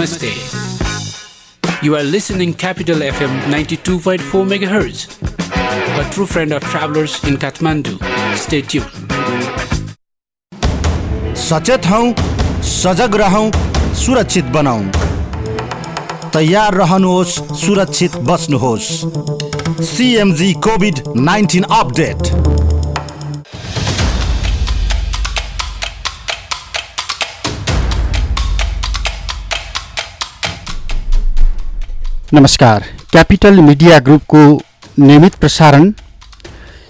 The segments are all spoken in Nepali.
Namaste. You are listening Capital FM 92.4 MHz. A true friend of travelers in Kathmandu. Stay tuned. सचेत हौ सजग रहौँ सुरक्षित बनाऊ तयार रहनुहोस् सुरक्षित बस्नुहोस् सिएमजी कोभिड नाइन्टिन अपडेट नमस्कार। क्यापिटल मिडिया ग्रुपको नियमित प्रसारण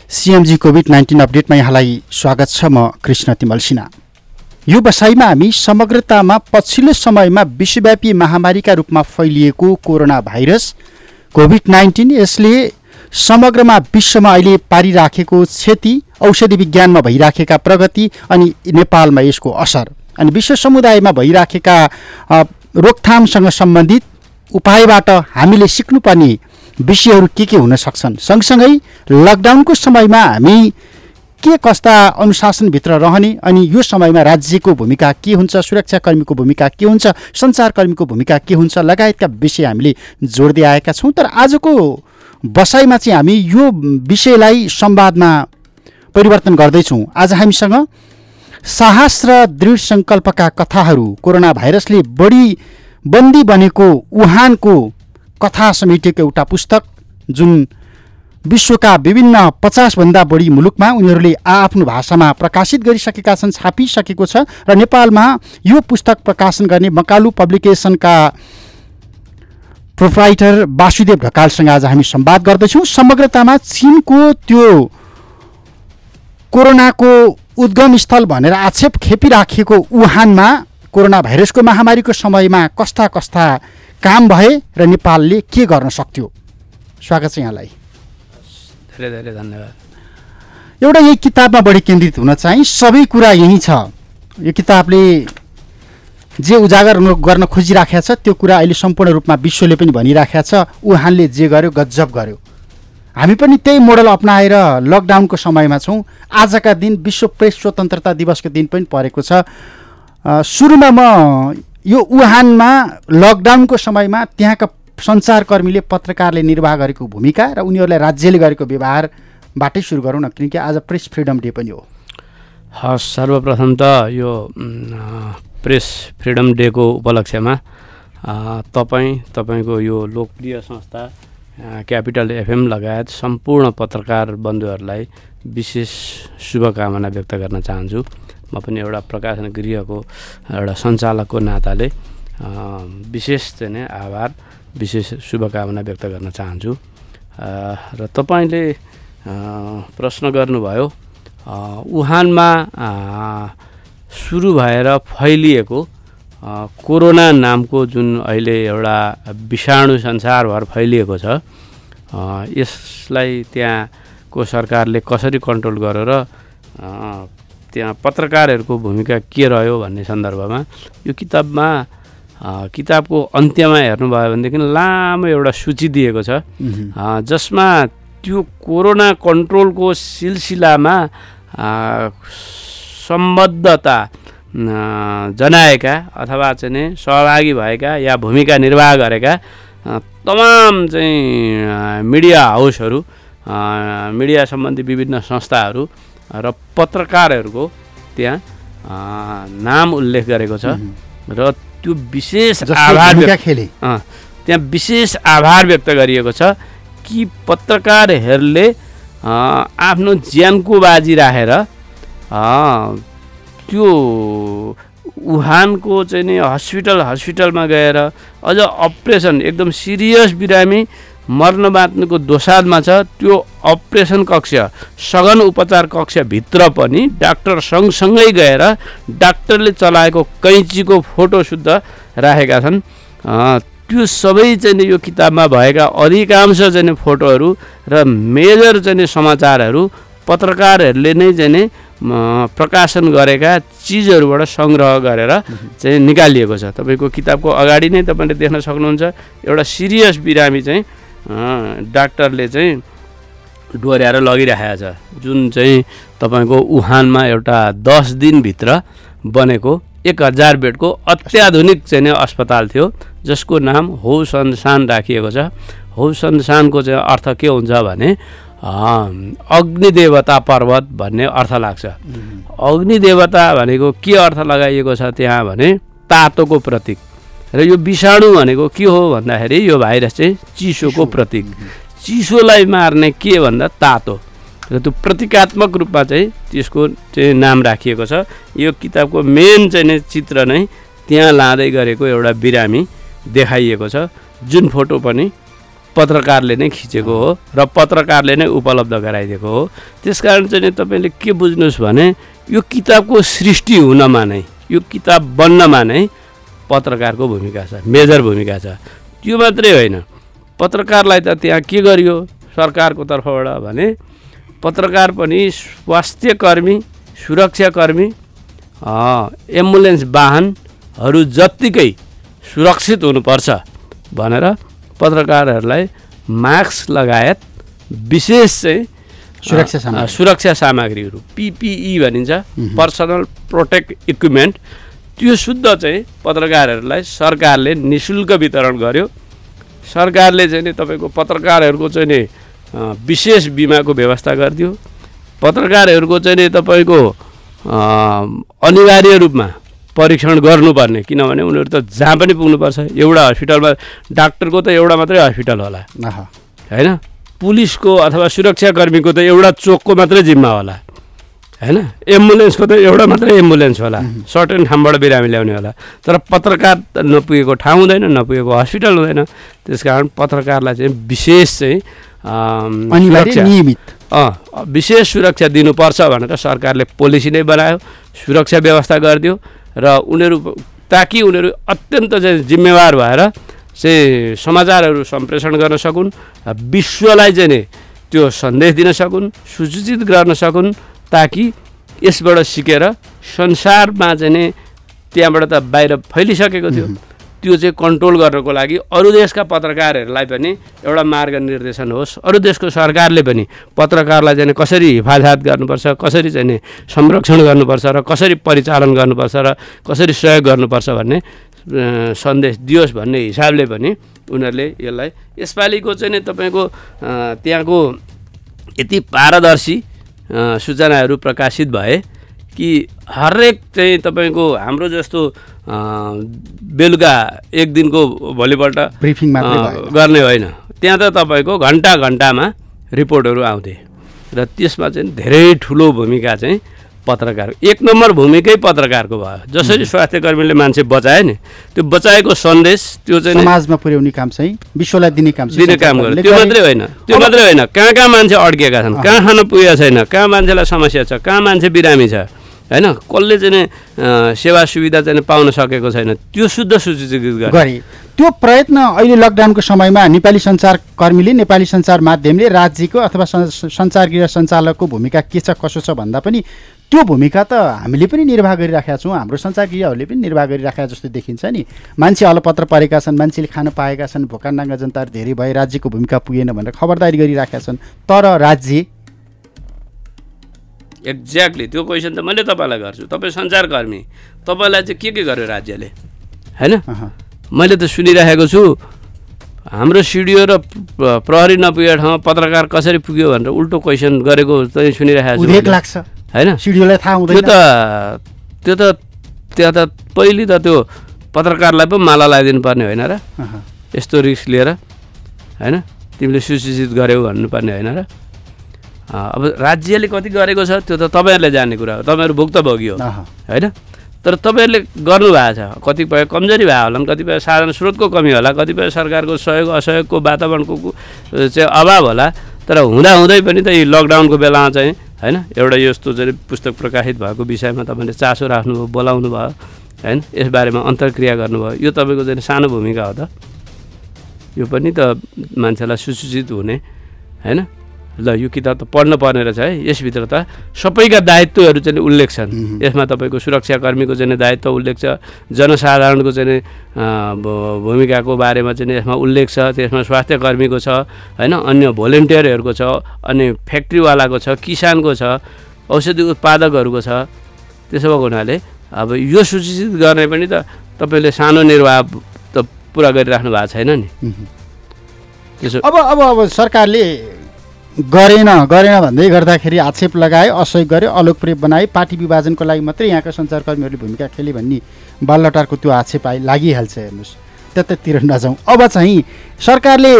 सिएमजी कोभिड नाइन्टिन अपडेटमा यहाँलाई स्वागत छ। म कृष्ण तिमल सिन्हा। यो बसाइमा हामी समग्रतामा पछिल्लो समयमा विश्वव्यापी महामारीका रूपमा फैलिएको कोरोना भाइरस कोभिड नाइन्टिन यसले समग्रमा विश्वमा अहिले पारिराखेको क्षति औषधि विज्ञानमा भइराखेका प्रगति अनि नेपालमा यसको असर अनि विश्व समुदायमा भइराखेका रोकथामसँग सम्बन्धित उपायबाट हामीले सिक्नुपर्ने विषयहरू के के हुन सक्छन्? सँगसँगै लकडाउनको समयमा हामी के कस्ता अनुशासनभित्र रहने अनि यो समयमा राज्यको भूमिका के हुन्छ सुरक्षाकर्मीको भूमिका के हुन्छ सञ्चारकर्मीको भूमिका के हुन्छ लगायतका विषय हामीले जोड्दै आएका छौँ। तर आजको बसाइमा चाहिँ हामी यो विषयलाई संवादमा परिवर्तन गर्दैछौँ। आज हामीसँग साहस र दृढ सङ्कल्पका कथाहरू कोरोना भाइरसले बढी बन्दी बनेको वुहानको कथा समेटेको एउटा पुस्तक जुन विश्वका विभिन्न पचासभन्दा बढी मुलुकमा उनीहरूले आआफ्नो भाषामा प्रकाशित गरिसकेका छन् छापिसकेको छ र नेपालमा यो पुस्तक प्रकाशन गर्ने मकालु पब्लिकेसनका प्रोप्राइटर वासुदेव ढकालसँग आज हामी संवाद गर्दैछौँ। समग्रतामा चिनको त्यो कोरोनाको उद्गम स्थल भनेर आक्षेप खेपिराखिएको वुहानमा कोरोना भाइरसको महामारीको समयमा कस्ता कस्ता काम भए र नेपालले के गर्न सक्थ्यो? स्वागत छ यहाँलाई। धेरै धेरै धन्यवाद। एउटा यही किताबमा बढी केन्द्रित हुन चाहिँ सबै कुरा यहीँ छ। यो किताबले जे उजागर गर्न- गर्न खोजिराखेको छ त्यो कुरा अहिले सम्पूर्ण रूपमा विश्वले पनि भनिराखेको छ। वुहानले जे गर्यो गजब गर्यो। हामी पनि त्यही मोडल अप्नाएर लकडाउनको समयमा छौँ। आजका दिन विश्व प्रेस स्वतन्त्रता दिवसको दिन पनि परेको छ। सुरुमा म यो वुहानमा लकडाउनको समयमा त्यहाँका सञ्चारकर्मीले पत्रकारले निर्वाह गरेको भूमिका र उनीहरूलाई राज्यले गरेको व्यवहारबाटै सुरु गरौँ न किनकि आज प्रेस फ्रिडम डे पनि हो। हस् सर्वप्रथम त यो प्रेस फ्रिडम डेको उपलक्ष्यमा तपाईँ तपाईँको यो लोकप्रिय संस्था क्यापिटल एफएम लगायत सम्पूर्ण पत्रकार बन्धुहरूलाई विशेष शुभकामना व्यक्त गर्न चाहन्छु। म पनि एउटा प्रकाशन गृहको एउटा सञ्चालकको नाताले विशेष चाहिँ नै आभार विशेष शुभकामना व्यक्त गर्न चाहन्छु। र तपाईँले प्रश्न गर्नुभयो अ, सुरु भएर फैलिएको कोरोना नामको जुन अहिले एउटा विषाणु संसारभर फैलिएको छ यसलाई त्यहाँको सरकारले कसरी कन्ट्रोल गरेर त्यहाँ पत्रकारहरूको भूमिका के रह्यो भन्ने सन्दर्भमा यो किताबमा किताबको अन्त्यमा हेर्नुभयो भनेदेखि लामो एउटा सूची दिएको छ। जसमा त्यो कोरोना कन्ट्रोलको सिलसिलामा सम्बद्धता जनाएका अथवा चाहिँ नि सहभागी भएका या भूमिका निर्वाह गरेका तमाम चाहिँ मिडिया हाउसहरू मिडिया सम्बन्धी विभिन्न संस्थाहरू र पत्रकारहरूको त्यहाँ नाम उल्लेख गरेको छ। र त्यो विशेष आभार खेले। त्यहाँ विशेष आभार व्यक्त गरिएको छ कि पत्रकारहरूले आफ्नो ज्यानको बाजी राखेर त्यो वुहानको चाहिँ नि हस्पिटल हस्पिटलमा गएर अझ अपरेसन एकदम सिरियस बिरामी मर्न बाँच्नुको दोसादमा छ त्यो अपरेसन कक्ष सघन उपचार कक्षभित्र पनि डाक्टर सँगसँगै गएर डाक्टरले चलाएको कैँचीको फोटो शुद्ध राखेका छन्। त्यो सबै चाहिँ यो किताबमा भएका अधिकांश चाहिँ फोटोहरू र मेजर चाहिँ समाचारहरू पत्रकारहरूले नै चाहिँ प्रकाशन गरेका चिजहरूबाट सङ्ग्रह गरेर चाहिँ निकालिएको छ। तपाईँको किताबको अगाडि नै तपाईँले देख्न सक्नुहुन्छ एउटा सिरियस बिरामी चाहिँ डाक्टरले चाहिँ डोर्याएर लगिराखेको छ। जुन चाहिँ तपाईँको वुहानमा एउटा दस दिनभित्र बनेको एक हजार बेडको अत्याधुनिक चाहिँ नि अस्पताल थियो जसको नाम हौ सन्सान राखिएको छ। हौ सन्सानको चाहिँ अर्थ के हुन्छ भने अग्निदेवता पर्वत भन्ने अर्थ लाग्छ। अग्निदेवता भनेको के अर्थ लगाइएको छ त्यहाँ भने तातोको प्रतीक। र यो विषाणु भनेको के हो भन्दाखेरि यो भाइरस चाहिँ चिसोको प्रतीक। चिसोलाई मार्ने के भन्दा तातो। र त्यो प्रतीकात्मक रूपमा चाहिँ त्यसको चाहिँ नाम राखिएको छ। यो किताबको मेन चाहिँ नै चित्र नै त्यहाँ लाँदै गरेको एउटा बिरामी देखाइएको छ। जुन फोटो पनि पत्रकारले नै खिचेको हो र पत्रकारले नै उपलब्ध गराइदिएको हो। त्यसकारण चाहिँ नि तपाईँले के बुझ्नुहोस् भने यो किताबको सृष्टि हुनमा नै यो किताब बन्नमा नै पत्रकारको भूमिका छ मेजर भूमिका छ। त्यो मात्रै होइन। पत्रकारलाई त त्यहाँ के गरियो? सरकारको तर्फबाट भने पत्रकार पनि स्वास्थ्यकर्मी सुरक्षाकर्मी एम्बुलेन्स वाहनहरू जत्तिकै सुरक्षित हुनुपर्छ भनेर पत्रकारहरूलाई मास्क लगायत विशेष चाहिँ सुरक्षा सामग्री। सुरक्षा सामग्रीहरू पिपिई भनिन्छ पर्सनल प्रोटेक्ट इक्विपमेन्ट त्यो शुद्ध चाहिँ पत्रकारहरूलाई सरकारले नि शुल्क वितरण गर्यो। सरकारले चाहिँ नि तपाईँको पत्रकारहरूको चाहिँ नि विशेष बिमाको व्यवस्था गरिदियो। पत्रकारहरूको चाहिँ नि तपाईँको अनिवार्य रूपमा परीक्षण गर्नुपर्ने। किनभने उनीहरू त जहाँ पनि पुग्नुपर्छ। एउटा हस्पिटलमा डाक्टरको त एउटा मात्रै हस्पिटल होला। होइन? पुलिसको अथवा सुरक्षाकर्मीको त एउटा चोकको मात्रै जिम्मा होला। होइन एम्बुलेन्सको त एउटा मात्रै एम्बुलेन्स होला। सर्टेन ठाउँबाट बिरामी ल्याउने होला। तर पत्रकार त नपुगेको ठाउँ हुँदैन नपुगेको हस्पिटल हुँदैन। त्यस कारण पत्रकारलाई चाहिँ विशेष चाहिँ नियमित। अँ विशेष सुरक्षा दिनुपर्छ भनेर सरकारले पोलिसी नै बनायो सुरक्षा व्यवस्था गरिदियो र उनीहरू ताकि उनीहरू अत्यन्त चाहिँ जिम्मेवार भएर चाहिँ समाचारहरू सम्प्रेषण गर्न सकुन् विश्वलाई चाहिँ नि त्यो सन्देश दिन सकुन् सूचित गर्न सकुन्। ताकि यसबाट सिकेर संसारमा चाहिँ नि त्यहाँबाट त बाहिर फैलिसकेको थियो। त्यो चाहिँ कन्ट्रोल गर्नको लागि अरू देशका पत्रकारहरूलाई पनि एउटा मार्ग निर्देशन होस्। अरू देशको सरकारले पनि पत्रकारलाई चाहिँ कसरी हिफाजत गर्नुपर्छ कसरी चाहिँ संरक्षण गर्नुपर्छ र कसरी परिचालन गर्नुपर्छ र कसरी सहयोग गर्नुपर्छ भन्ने सन्देश दियोस् भन्ने हिसाबले पनि उनीहरूले यसलाई यसपालिको चाहिँ नि तपाईँको त्यहाँको यति पारदर्शी सूचनाहरू प्रकाशित भए कि हरेक चाहिँ तपाईँको हाम्रो जस्तो बेलुका एक दिनको भोलिपल्ट ब्रिफिङ। गर्ने होइन त्यहाँ त तपाईँको घन्टा घन्टामा रिपोर्टहरू आउँथे र त्यसमा चाहिँ धेरै ठुलो भूमिका चाहिँ पत्रकार। एक नम्बर भूमिकै पत्रकारको भयो जसरी स्वास्थ्यकर्मीले मान्छे बचायो नि त्यो बचाएको सन्देश त्यो चाहिँ समाजमा पुर्याउने काम चाहिँ विश्वलाई दिने काम दिने काम गर्यो। त्यो। मात्रै होइन त्यो मात्रै होइन कहाँ कहाँ मान्छे अड्किएका छन् कहाँ खान पुगेको छैन कहाँ मान्छेलाई समस्या छ कहाँ मान्छे बिरामी छ होइन? कसले चाहिँ सेवा सुविधा चाहिँ पाउन सकेको छैन त्यो शुद्ध सूचित गरे। त्यो प्रयत्न अहिले लकडाउनको समयमा नेपाली सञ्चारकर्मीले नेपाली सञ्चार माध्यमले राज्यको अथवा सञ्चार गृह सञ्चालकको भूमिका के छ कसो छ भन्दा पनि त्यो भूमिका त हामीले पनि निर्वाह गरिराखेका छौँ। हाम्रो सञ्चार गृहहरूले पनि निर्वाह गरिराखेका जस्तो देखिन्छ नि। मान्छे अलपत्र परेका छन् मान्छेले खान पाएका छन् भोका नाङ्गा जनताहरू धेरै भए राज्यको भूमिका पुगेन भनेर खबरदारी गरिराखेका छन्। तर राज्य एक्ज्याक्टली त्यो क्वेसन त मैले तपाईँलाई गर्छु। तपाईँ सञ्चारकर्मी तपाईँलाई चाहिँ के के गर्यो राज्यले? होइन? मैले त सुनिरहेको छु हाम्रो सिडिओ र प्र- प्रहरी नपुगेको ठाउँमा पत्रकार कसरी पुग्यो भनेर उल्टो क्वेसन गरेको चाहिँ सुनिरहेको छु। लाग्छ। होइन? सिडिओलाई थाहा त्यो हुँदैन त त्यो त त्यहाँ त पहिले त त्यो पत्रकारलाई पो माला लगाइदिनु पर्ने होइन र। यस्तो रिस्क लिएर होइन? तिमीले सुसूचित गऱ्यौ भन्नुपर्ने होइन र। अब राज्यले कति गरेको छ त्यो त तपाईँहरूले जान्ने कुरा हो। तपाईँहरू भुक्तभोगी हो। होइन? तर तपाईँहरूले गर्नुभएको छ। कतिपय कमजोरी भयो होला कतिपय साधन स्रोतको कमी होला कतिपय सरकारको सहयोग असहयोगको वातावरणको चाहिँ अभाव होला। तर हुँदा हुँदै पनि त यो लकडाउनको बेलामा चाहिँ होइन? एउटा यस्तो चाहिँ पुस्तक प्रकाशित भएको विषयमा तपाईँले चासो राख्नुभयो बोलाउनु भयो होइन? यसबारेमा अन्तर्क्रिया गर्नुभयो। यो तपाईँको चाहिँ सानो भूमिका हो त। यो पनि त मान्छेलाई सुसूचित हुने होइन? ल यो किताब त पढ्न पर्ने रहेछ है। यसभित्र त सबैका दायित्वहरू चाहिँ उल्लेख छन्। यसमा तपाईँको सुरक्षाकर्मीको चाहिँ दायित्व उल्लेख छ जनसाधारणको चाहिँ भूमिकाको बारेमा चाहिँ यसमा उल्लेख छ त्यसमा स्वास्थ्यकर्मीको छ होइन अन्य भोलिन्टियरहरूको छ अनि फ्याक्ट्रीवालाको छ किसानको छ औषधि उत्पादकहरूको छ त्यसो भएको हुनाले अब यो सूचित गर्ने पनि त तपाईँले सानो निर्वाह त पुरा गरिराख्नु भएको छैन नि। त्यसो अब अब अब सरकारले गरेन गरेन भन्दै गर्दाखेरि आक्षेप लगाए असहयोग गरे अलोकप्रिय बनाए पार्टी विभाजनको लागि मात्रै यहाँका सञ्चारकर्मीहरूले भूमिका खेले भन्ने बालटारको त्यो आक्षेप आइ लागिहाल्छ हेर्नुहोस्। त्यतातिर नजाउँ। अब चाहिँ सरकारले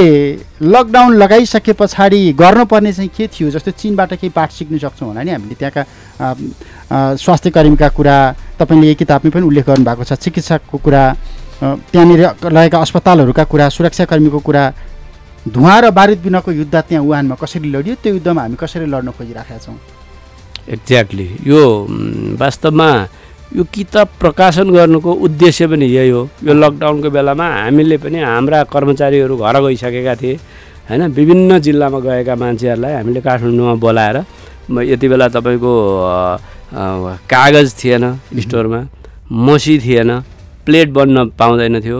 लकडाउन लगाइसके पछाडि गर्नुपर्ने चाहिँ के थियो जस्तो चिनबाट केही पाठ सिक्न सक्छौँ होला नि हामीले? त्यहाँका स्वास्थ्य कर्मीका कुरा तपाईँले यही किताबमै पनि उल्लेख गर्नुभएको छ। चिकित्सकको कुरा त्यहाँनिर रहेका अस्पतालहरूका कुरा सुरक्षाकर्मीको कुरा धुवा र बारुद बिनाको युद्ध त्यहाँ वुहानमा कसरी लडियो त्यो युद्धमा हामी कसरी लड्न खोजिराखेका छौँ? एक्ज्याक्टली यो वास्तवमा यो किताब प्रकाशन गर्नुको उद्देश्य पनि यही हो। यो लकडाउनको बेलामा हामीले पनि हाम्रा कर्मचारीहरू घर गइसकेका थिए। होइन विभिन्न जिल्लामा गएका मान्छेहरूलाई हामीले काठमाडौँमा बोलाएर यति बेला तपाईँको कागज थिएन स्टोरमा मसी थिएन प्लेट बन्न पाउँदैन थियो।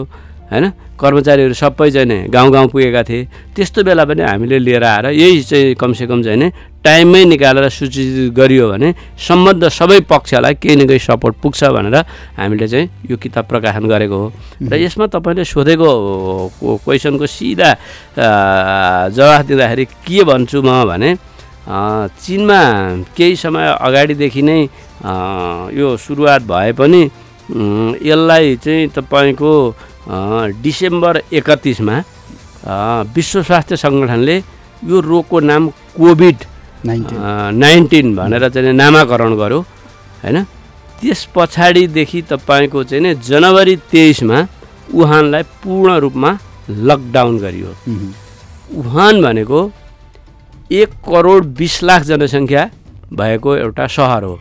होइन कर्मचारीहरू सबै चाहिँ नि गाउँ गाउँ पुगेका थिए। त्यस्तो बेला पनि हामीले लिएर आएर यही चाहिँ कमसेकम चाहिँ नि टाइममै निकालेर सूचित गरियो भने सम्बद्ध सबै पक्षलाई केही न केही सपोर्ट पुग्छ भनेर हामीले चाहिँ यो किताब प्रकाशन गरेको हो। र यसमा तपाईँले सोधेको क्वेसनको सिधा जवाफ दिँदाखेरि के भन्छु म भने चिनमा केही समय अगाडिदेखि नै यो सुरुवात भए पनि यसलाई चाहिँ तपाईँको डिसेम्बर एकतिसमा विश्व स्वास्थ्य सङ्गठनले यो रोगको नाम कोभिड नाइन्टिन। भनेर चाहिँ नामाकरण गर्यो होइन? त्यस पछाडिदेखि तपाईँको चाहिँ नि जनवरी तेइसमा वुहानलाई पूर्ण रूपमा लकडाउन गरियो। वुहान भनेको एक करोड बिस लाख जनसङ्ख्या भएको एउटा सहर हो।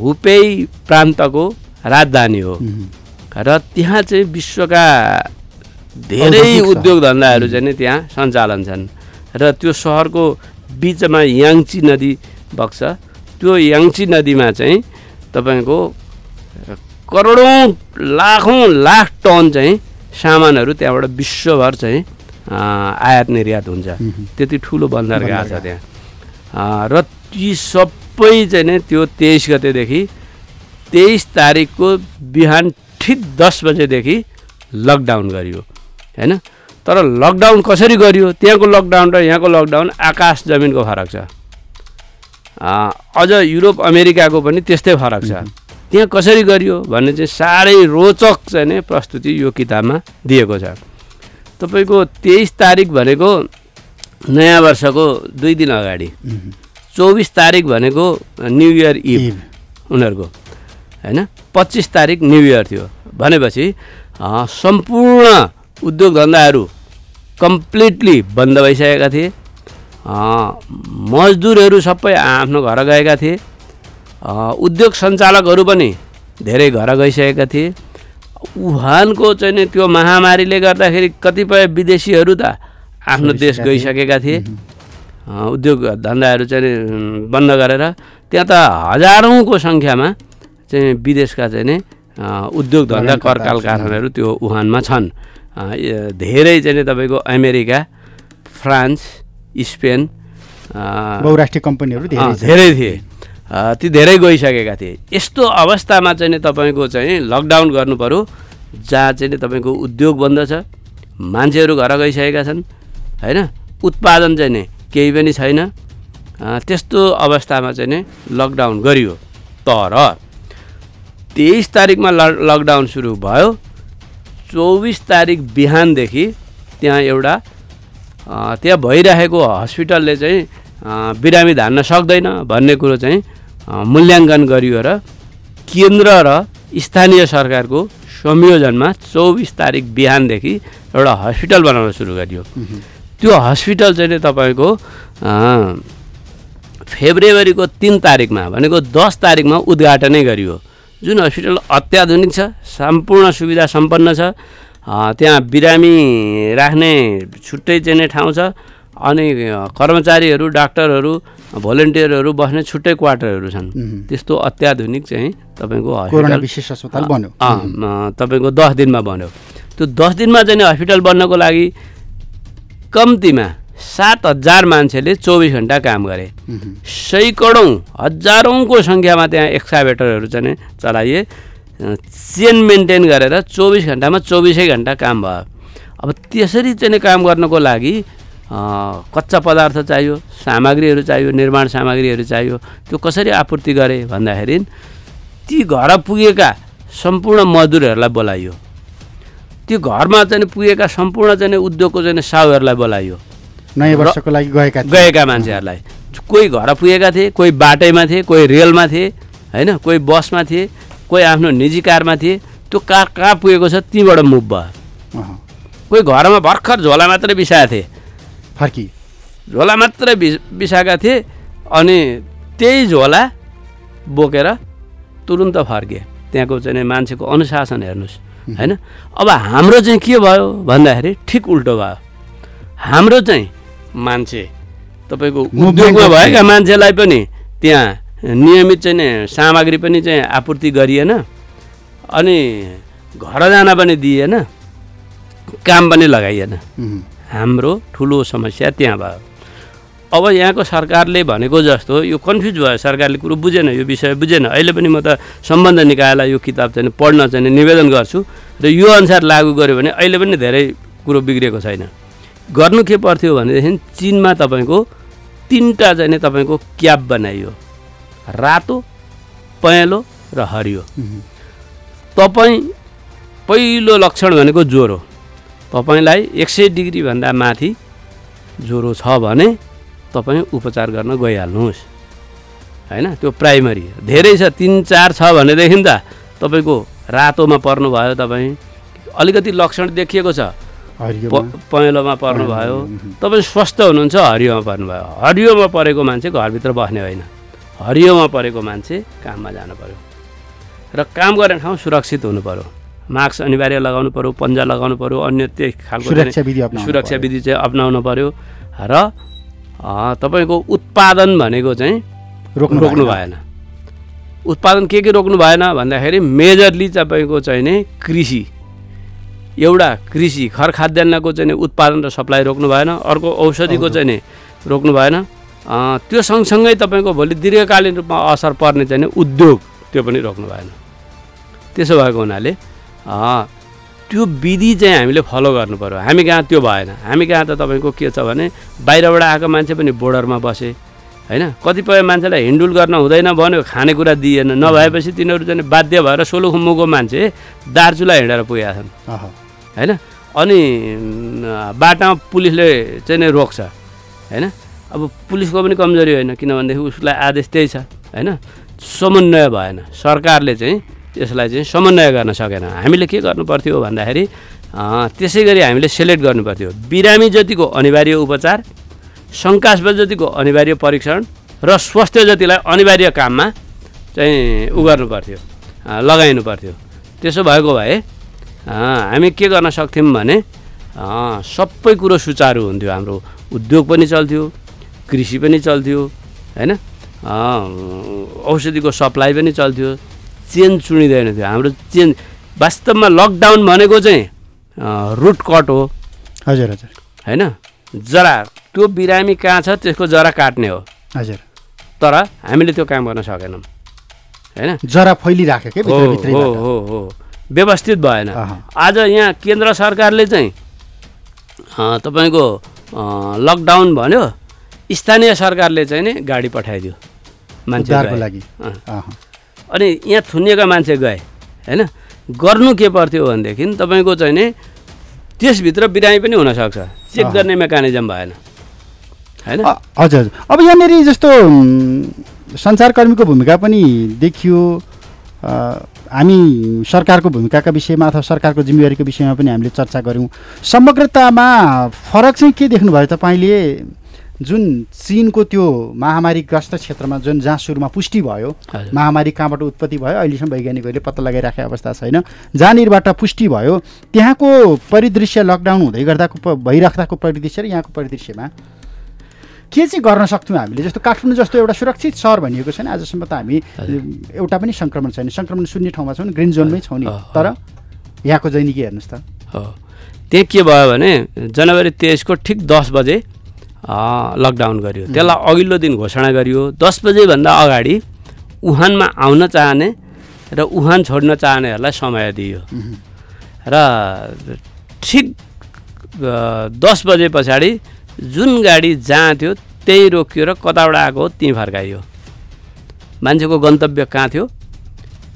हुपेई प्रान्तको राजधानी हो। र त्यहाँ चाहिँ विश्वका धेरै। उद्योग धन्दाहरू चाहिँ नि त्यहाँ सञ्चालन छन्। र त्यो सहरको बिचमा याङ्ची नदी बग्छ। त्यो याङ्ची नदीमा चाहिँ तपाईँको करोडौँ लाखौँ लाख टन चाहिँ सामानहरू त्यहाँबाट विश्वभर चाहिँ आयात निर्यात हुन्छ। त्यति ठुलो बन्दरगाह छ त्यहाँ। र ती सबै चाहिँ नि त्यो तेइस गतेदेखि तेइस तारिकको बिहान ठिक दस बजेदेखि लकडाउन गरियो होइन? तर लकडाउन कसरी गरियो? त्यहाँको लकडाउन र यहाँको लकडाउन आकाश जमिनको फरक छ। अझ युरोप अमेरिकाको पनि त्यस्तै फरक छ। त्यहाँ कसरी गरियो भन्ने चाहिँ साह्रै रोचक चाहिँ नै प्रस्तुति यो किताबमा दिएको छ। तपाईँको तेइस तारिक भनेको नयाँ वर्षको दुई दिन अगाडि। चौबिस तारिक भनेको न्यु इयर इभ। उनीहरूको होइन? पच्चिस तारिक न्यु इयर थियो। भनेपछि सम्पूर्ण उद्योग धन्दाहरू कम्प्लिटली बन्द भइसकेका थिए। मजदुरहरू सबै आफ्नो घर गएका थिए। उद्योग सञ्चालकहरू पनि धेरै घर गइसकेका थिए। वुहानको चाहिँ नि त्यो महामारीले गर्दाखेरि कतिपय विदेशीहरू त आफ्नो देश। गइसकेका थिए। उद्योग धन्दाहरू चाहिँ बन्द गरेर त्यहाँ त हजारौँको सङ्ख्यामा चाहिँ विदेशका चाहिँ नि उद्योग धन्दा लगानकर्ताहरू कर कारखानाहरू त्यो वुहानमा छन्। धेरै चाहिँ तपाईँको अमेरिका फ्रान्स स्पेन बहुराष्ट्रिय कम्पनीहरू धेरै थिए। ती धेरै गइसकेका थिए। यस्तो अवस्थामा चाहिँ नि तपाईँको चाहिँ लकडाउन गर्नु पऱ्यो जहाँ चाहिँ नि तपाईँको उद्योग बन्द छ मान्छेहरू घर गइसकेका छन् होइन? उत्पादन चाहिँ नि केही पनि छैन। त्यस्तो अवस्थामा चाहिँ नि लकडाउन गरियो। तर तेइस तारिकमा ल लकडाउन सुरु भयो। चौबिस तारिक बिहानदेखि त्यहाँ एउटा त्यहाँ भइरहेको हस्पिटलले चाहिँ बिरामी धान्न सक्दैन भन्ने कुरो चाहिँ मूल्याङ्कन गरियो र केन्द्र र स्थानीय सरकारको संयोजनमा चौबिस तारिक बिहानदेखि एउटा हस्पिटल बनाउन सुरु गरियो। त्यो हस्पिटल चाहिँ तपाईँको फेब्रुअरीको तिन तारिकमा भनेको दस तारिकमा उद्घाटनै गरियो। जुन हस्पिटल अत्याधुनिक छ सम्पूर्ण सुविधा सम्पन्न छ त्यहाँ बिरामी राख्ने छुट्टै चाहिँ नै ठाउँ छ अनि कर्मचारीहरू डाक्टरहरू भोलिन्टियरहरू बस्ने छुट्टै क्वार्टरहरू छन्। त्यस्तो अत्याधुनिक चाहिँ तपाईँको हस्पिटल विशेष अस्पताल बन्यो। तपाईँको दस दिनमा बन्यो। त्यो दस दिनमा चाहिँ हस्पिटल बन्नको लागि कम्तीमा सात हजार मान्छेले चौबिस घन्टा काम गरे। सैकडौँ हजारौँको सङ्ख्यामा त्यहाँ एक्साभेटरहरू चाहिँ चलाइए चेन मेन्टेन गरेर चौबिस घन्टामा चौबिसै घन्टा काम भयो। अब त्यसरी चाहिँ काम गर्नको लागि कच्चा पदार्थ चाहियो सामग्रीहरू चाहियो निर्माण सामग्रीहरू चाहियो त्यो कसरी आपूर्ति गरे भन्दाखेरि ती घर पुगेका सम्पूर्ण मजदुरहरूलाई बोलाइयो। त्यो घरमा चाहिँ पुगेका सम्पूर्ण चाहिँ उद्योगको चाहिँ साहुहरूलाई बोलाइयो। नयाँ वर्षको लागि गएका। गएका मान्छेहरूलाई। कोही घर पुगेका थिए कोही बाटैमा थिए कोही रेलमा थिए होइन कोही बसमा थिए कोही आफ्नो निजी कारमा थिए त्यो कार कहाँ पुगेको छ तीबाट मुभ भयो। कोही घरमा भर्खर झोला मात्रै बिसाएको थिए। फर्की। झोला मात्रै बिस बिसाएका थिए अनि त्यही झोला बोकेर तुरुन्त फर्के। त्यहाँको चाहिँ मान्छेको अनुशासन हेर्नुहोस् होइन। अब हाम्रो चाहिँ के भयो भन्दाखेरि ठिक उल्टो भयो। हाम्रो चाहिँ मान्छे। तपाईँको उद्योगमा भएका. मान्छेलाई पनि त्यहाँ नियमित चाहिँ नि सामग्री पनि चाहिँ आपूर्ति गरिएन। अनि घर जान पनि दिएन। काम पनि लगाइएन। हाम्रो ठुलो समस्या त्यहाँ भयो। अब यहाँको सरकारले भनेको जस्तो यो कन्फ्युज भयो। सरकारले कुरो बुझेन यो विषय बुझेन। अहिले पनि म त सम्बन्ध निकायलाई यो किताब चाहिँ पढ्न चाहिँ निवेदन गर्छु। र यो अनुसार लागू गऱ्यो भने अहिले पनि धेरै कुरो बिग्रेको छैन। गर्नु के पर्थ्यो भनेदेखि चिनमा तपाईँको तिनवटा चाहिँ नि तपाईँको क्याब बनाइयो। रातो पहेँलो र हरियो। तपाईँ पहिलो लक्षण भनेको ज्वरो। तपाईँलाई एक सय डिग्रीभन्दा माथि ज्वरो छ भने तपाईँ उपचार गर्न गइहाल्नुहोस्। होइन? त्यो प्राइमरी धेरै छ तिन चार छ भनेदेखि त तपाईँको रातोमा पर्नुभयो तपाईँ। अलिकति लक्षण देखिएको छ। पहेँलोमा पर्नुभयो। तपाईँ स्वस्थ हुनुहुन्छ हरियोमा पर्नुभयो। हरियोमा परेको मान्छे घरभित्र बस्ने होइन। हरियोमा परेको मान्छे काममा जानु पऱ्यो र काम गर्ने ठाउँ सुरक्षित हुनु पऱ्यो मास्क अनिवार्य लगाउनु पऱ्यो पन्जा लगाउनु पऱ्यो अन्य त्यही खालको सुरक्षा विधि चाहिँ अप्नाउनु पऱ्यो र तपाईँको उत्पादन भनेको चाहिँ रोक्नु रोक्नु। भएन। उत्पादन के के रोक्नु भएन भन्दाखेरि मेजरली तपाईँको चाहिँ नि कृषि। एउटा कृषि खर खाद्यान्नको चाहिँ उत्पादन र सप्लाई रोक्नु भएन अर्को औषधिको चाहिँ नि रोक्नु भएन। त्यो सँगसँगै तपाईँको भोलि दीर्घकालीन रूपमा असर पर्ने चाहिँ उद्योग त्यो पनि रोक्नु भएन। त्यसो भएको हुनाले त्यो विधि चाहिँ हामीले फलो गर्नु पऱ्यो हामी कहाँ त्यो भएन। हामी कहाँ त तपाईँको के छ भने बाहिरबाट आएको मान्छे पनि बोर्डरमा बसे होइन? कतिपय मान्छेलाई हिन्डुल गर्न हुँदैन भन्यो खानेकुरा दिएन। नभएपछि तिनीहरू चाहिँ बाध्य भएर सोलुखुम्बुको मान्छे दार्चुला हिँडेर पुगेका छन्। होइन? अनि बाटामा पुलिसले चाहिँ नै रोक्छ होइन? अब पुलिसको पनि कमजोरी होइन किनभनेदेखि उसलाई आदेश त्यही छ होइन? समन्वय भएन सरकारले चाहिँ त्यसलाई चाहिँ समन्वय गर्न सकेन। हामीले के गर्नु पर्थ्यो भन्दाखेरि त्यसै गरी हामीले सेलेक्ट गर्नु पर्थ्यो बिरामी जतिको अनिवार्य उपचार शङ्कास्पद जतिको अनिवार्य परीक्षण र स्वास्थ्य जतिलाई अनिवार्य काममा चाहिँ उ गर्नु पर्थ्यो लगाइनु पर्थ्यो त्यसो भएको भए हामी के गर्न सक्थ्यौँ भने सबै कुरो सुचारू हुन्थ्यो। हाम्रो उद्योग पनि चल्थ्यो कृषि पनि चल्थ्यो होइन? औषधिको सप्लाई पनि चल्थ्यो चेन चुनिँदैन थियो। हाम्रो चेन वास्तवमा लकडाउन भनेको चाहिँ रुट कट हो। हजुर हजुर। होइन? जरा त्यो बिरामी कहाँ छ त्यसको जरा काट्ने हो। हजुर। तर हामीले त्यो काम गर्न सकेनौँ। होइन? जरा फैलिराख्यो क्या हो हो हो। व्यवस्थित भएन। आज यहाँ केन्द्र सरकारले चाहिँ तपाईँको लकडाउन भन्यो स्थानीय सरकारले चाहिँ नि गाडी पठाइदियो मान्छे। लागि। अनि यहाँ थुनिएका मान्छे गए होइन? गर्नु के पर्थ्यो भनेदेखि तपाईँको चाहिँ नि त्यसभित्र बिरामी पनि हुनसक्छ। चेक। गर्ने मेकानिजम भएन होइन? हजुर हजुर। अब यहाँनिर जस्तो सञ्चारकर्मीको भूमिका पनि देखियो। हामी सरकारको भूमिकाका विषयमा अथवा सरकारको जिम्मेवारीको विषयमा पनि हामीले चर्चा गऱ्यौँ। समग्रतामा फरक चाहिँ के देख्नुभयो तपाईँले? जुन चिनको त्यो महामारीग्रस्त क्षेत्रमा जुन जहाँ सुरुमा पुष्टि भयो। महामारी कहाँबाट उत्पत्ति भयो अहिलेसम्म वैज्ञानिकहरूले पत्ता लगाइराखेको अवस्था छैन। जहाँनिरबाट पुष्टि भयो त्यहाँको परिदृश्य लकडाउन हुँदै गर्दाको भइराख्दाको परिदृश्य र यहाँको परिदृश्यमा के चाहिँ गर्न सक्थ्यौँ हामीले? जस्तो काठमाडौँ जस्तो एउटा सुरक्षित सहर भनिएको छैन आजसम्म त हामी एउटा पनि सङ्क्रमण छैन। सङ्क्रमण शून्य ठाउँमा छौँ ग्रिन जोनमै छौँ नि। तर यहाँको दैनिकी हेर्नुहोस् त। हो त्यहाँ के भयो भने जनवरी तेइसको ठिक दस बजे लकडाउन गरियो। त्यसलाई अघिल्लो दिन घोषणा गरियो। दस बजेभन्दा अगाडि वुहानमा आउन चाहने र वुहान छोड्न चाहनेहरूलाई समय दिइयो र ठिक दस बजे पछाडि जुन गाडी जहाँ थियो त्यही रोकियो र कताबाट आएको हो त्यहीँ फर्काइयो। मान्छेको गन्तव्य कहाँ थियो?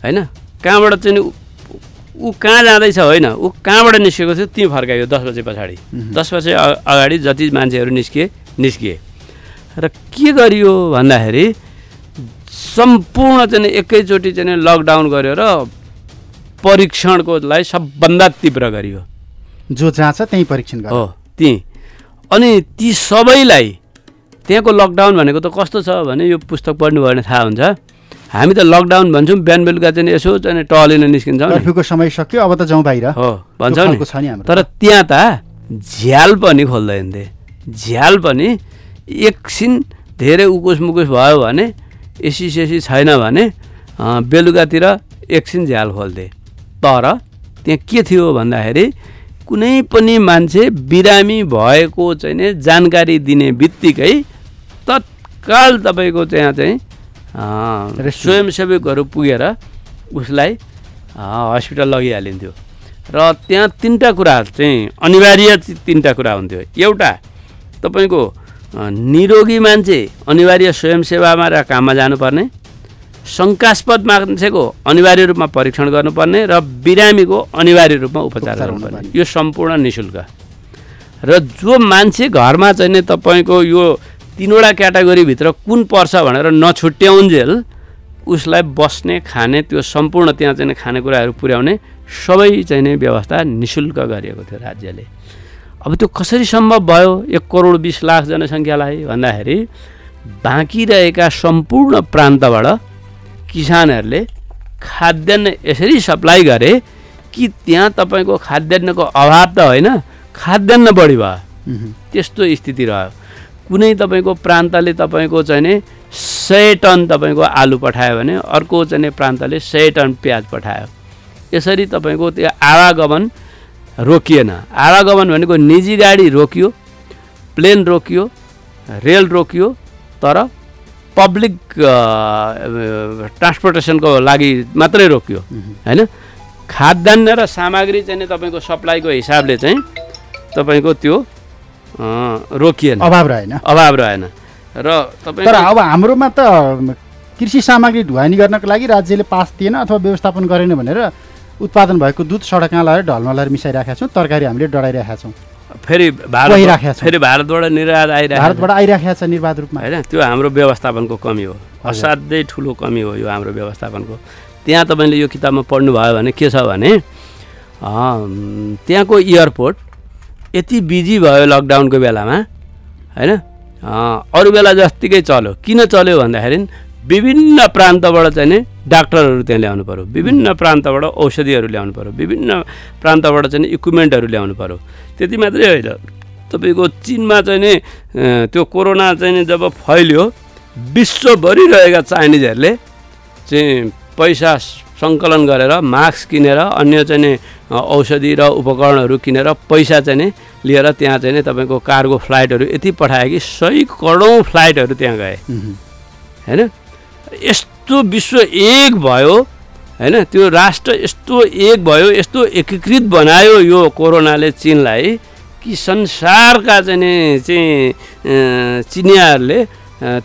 होइन? कहाँबाट चाहिँ ऊ- कहाँ जाँदैछ होइन? ऊ कहाँबाट निस्केको थियो त्यहीँ फर्काइयो दस बजे पछाडि। दस बजे अगाडि जति मान्छेहरू निस्किए निस्किए। र के गरियो भन्दाखेरि सम्पूर्ण चाहिँ एकैचोटि चाहिँ लकडाउन गर्यो र परीक्षणकोलाई सबभन्दा तीव्र गरियो। जो जहाँ छ त्यहीँ परीक्षण हो ती अनि ती सबैलाई त्यहाँको लकडाउन भनेको त कस्तो छ भने यो पुस्तक पढ्नुभयो भने थाहा हुन्छ। हामी त लकडाउन भन्छौँ बिहान बेलुका चाहिँ यसो चाहिँ टहलिन निस्किन्छौँ समय सक्यो अब त जाउँ बाहिर। हो भन्छौँ नि। तर त्यहाँ त झ्याल पनि खोल्दैन थिए। झ्याल पनि एकछिन धेरै उकुस मुकुस भयो भने एसी सेसी छैन भने बेलुकातिर एकछिन झ्याल खोल्थे। तर त्यहाँ के थियो भन्दाखेरि कुनै पनि मान्छे बिरामी भएको चाहिँ नि जानकारी दिने बित्तिकै तत्काल तपाईँको त्यहाँ चाहिँ। स्वयंसेवकहरू पुगेर उसलाई हस्पिटल लगिहालिन्थ्यो। र त्यहाँ तिनवटा कुराहरू चाहिँ अनिवार्य तिनवटा कुरा हुन्थ्यो। एउटा तपाईँको निरोगी मान्छे अनिवार्य स्वयंसेवामा र काममा जानुपर्ने। शङ्कास्पद मान्छेको अनिवार्य रूपमा परीक्षण गर्नुपर्ने र बिरामीको अनिवार्य रूपमा उपचार गर्नुपर्ने। यो सम्पूर्ण नि शुल्क र जो मान्छे घरमा चाहिँ नि तपाईँको यो तिनवटा क्याटेगोरीभित्र कुन पर्छ भनेर नछुट्याउन्जेल उसलाई बस्ने खाने त्यो सम्पूर्ण त्यहाँ चाहिँ नि खानेकुराहरू पुर्याउने सबै चाहिँ नि व्यवस्था निशुल्क गरिएको थियो राज्यले। अब त्यो कसरी सम्भव भयो? एक करोड बिस लाख जनसङ्ख्यालाई भन्दाखेरि बाँकी रहेका सम्पूर्ण प्रान्तबाट किसानहरूले खाद्यान्न यसरी सप्लाई गरे कि त्यहाँ तपाईँको खाद्यान्नको अभाव त होइन खाद्यान्न बढी भयो। त्यस्तो स्थिति रह्यो। कुनै तपाईँको प्रान्तले तपाईँको चाहिँ नि सय टन तपाईँको आलु पठायो भने अर्को चाहिँ नि प्रान्तले सय टन प्याज पठायो। यसरी तपाईँको त्यो आवागमन रोकिएन। आवागमन भनेको निजी गाडी रोकियो प्लेन रोकियो रेल रोकियो तर पब्लिक ट्रान्सपोर्टेसनको लागि मात्रै रोकियो होइन? खाद्यान्न र सामग्री चाहिँ तपाईँको सप्लाईको हिसाबले चाहिँ तपाईँको त्यो रोकिएन। अभाव रहेन। अभाव रहेन। र तर तपाईँको अब हाम्रोमा त कृषि सामग्री ढुवानी गर्नको लागि राज्यले पास दिएन अथवा व्यवस्थापन गरेन भनेर उत्पादन भएको दुध सडकमा लगाएर ढलमा लगाएर मिसाइरहेका छौँ तरकारी हामीले डढाइरहेका छौँ। फेरि भारत। फेरि भारतबाट निर्यात आइरहेको भारतबाट आइरहेका छ निर्वाध रूपमा। होइन त्यो हाम्रो व्यवस्थापनको कमी हो। असाध्यै ठुलो कमी हो यो हाम्रो व्यवस्थापनको। त्यहाँ तपाईँले यो किताबमा पढ्नुभयो भने के छ भने त्यहाँको एयरपोर्ट यति बिजी भयो लकडाउनको बेलामा होइन अरू बेला जत्तिकै चल्यो। किन चल्यो भन्दाखेरि विभिन्न प्रान्तबाट चाहिँ नि डाक्टरहरू त्यहाँ ल्याउनु पऱ्यो विभिन्न प्रान्तबाट औषधिहरू ल्याउनु पऱ्यो विभिन्न प्रान्तबाट चाहिँ इक्विपमेन्टहरू ल्याउनु पऱ्यो त्यति मात्रै होइन। तपाईँको चिनमा चाहिँ नि त्यो कोरोना चाहिँ नि जब फैल्यो विश्वभरि रहेका चाइनिजहरूले चाहिँ पैसा सङ्कलन गरेर मास्क किनेर अन्य चाहिँ नि औषधि र उपकरणहरू किनेर पैसा चाहिँ नि लिएर त्यहाँ चाहिँ नि तपाईँको कार्गो फ्लाइटहरू यति पठायो कि सय करोडौँ फ्लाइटहरू त्यहाँ गए। होइन? यस्तो विश्व एक भयो होइन? त्यो राष्ट्र यस्तो एक भयो यस्तो एकीकृत बनायो यो कोरोनाले चिनलाई कि संसारका चाहिँ चाहिँ चिनियाहरूले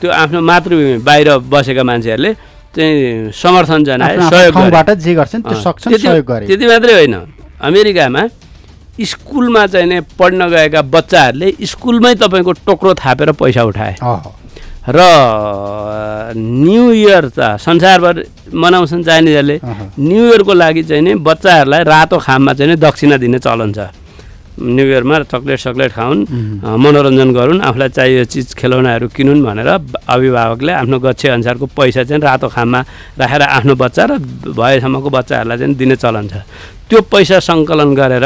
त्यो आफ्नो मातृभूमि बाहिर बसेका मान्छेहरूले चाहिँ समर्थन जनाए आफ्नो आफ्नो सहयोग गरे। ठाउँबाट जे गर्छन् त्यो सक्छन् त्यति- सहयोग गरे। त्यति मात्रै होइन। अमेरिकामा स्कुलमा चाहिँ नि पढ्न गएका बच्चाहरूले स्कुलमै तपाईँको टोक्रो थापेर पैसा उठाए। र न्यु इयर त संसारभर मनाउँछन् चाइनिजहरूले। न्यु इयरको लागि चाहिँ नि बच्चाहरूलाई रातो खाममा चाहिँ नि दक्षिणा दिने चलन छ। न्यु इयरमा चक्लेट सक्लेट खाउन् मनोरञ्जन गरून् आफूलाई चाहियो चिज खेलौनाहरू किनुन् भनेर अभिभावकले आफ्नो गच्छे अनुसारको पैसा चाहिँ रातो खाममा राखेर आफ्नो बच्चा र भएसम्मको बच्चाहरूलाई चाहिँ दिने चलन छ। त्यो पैसा सङ्कलन गरेर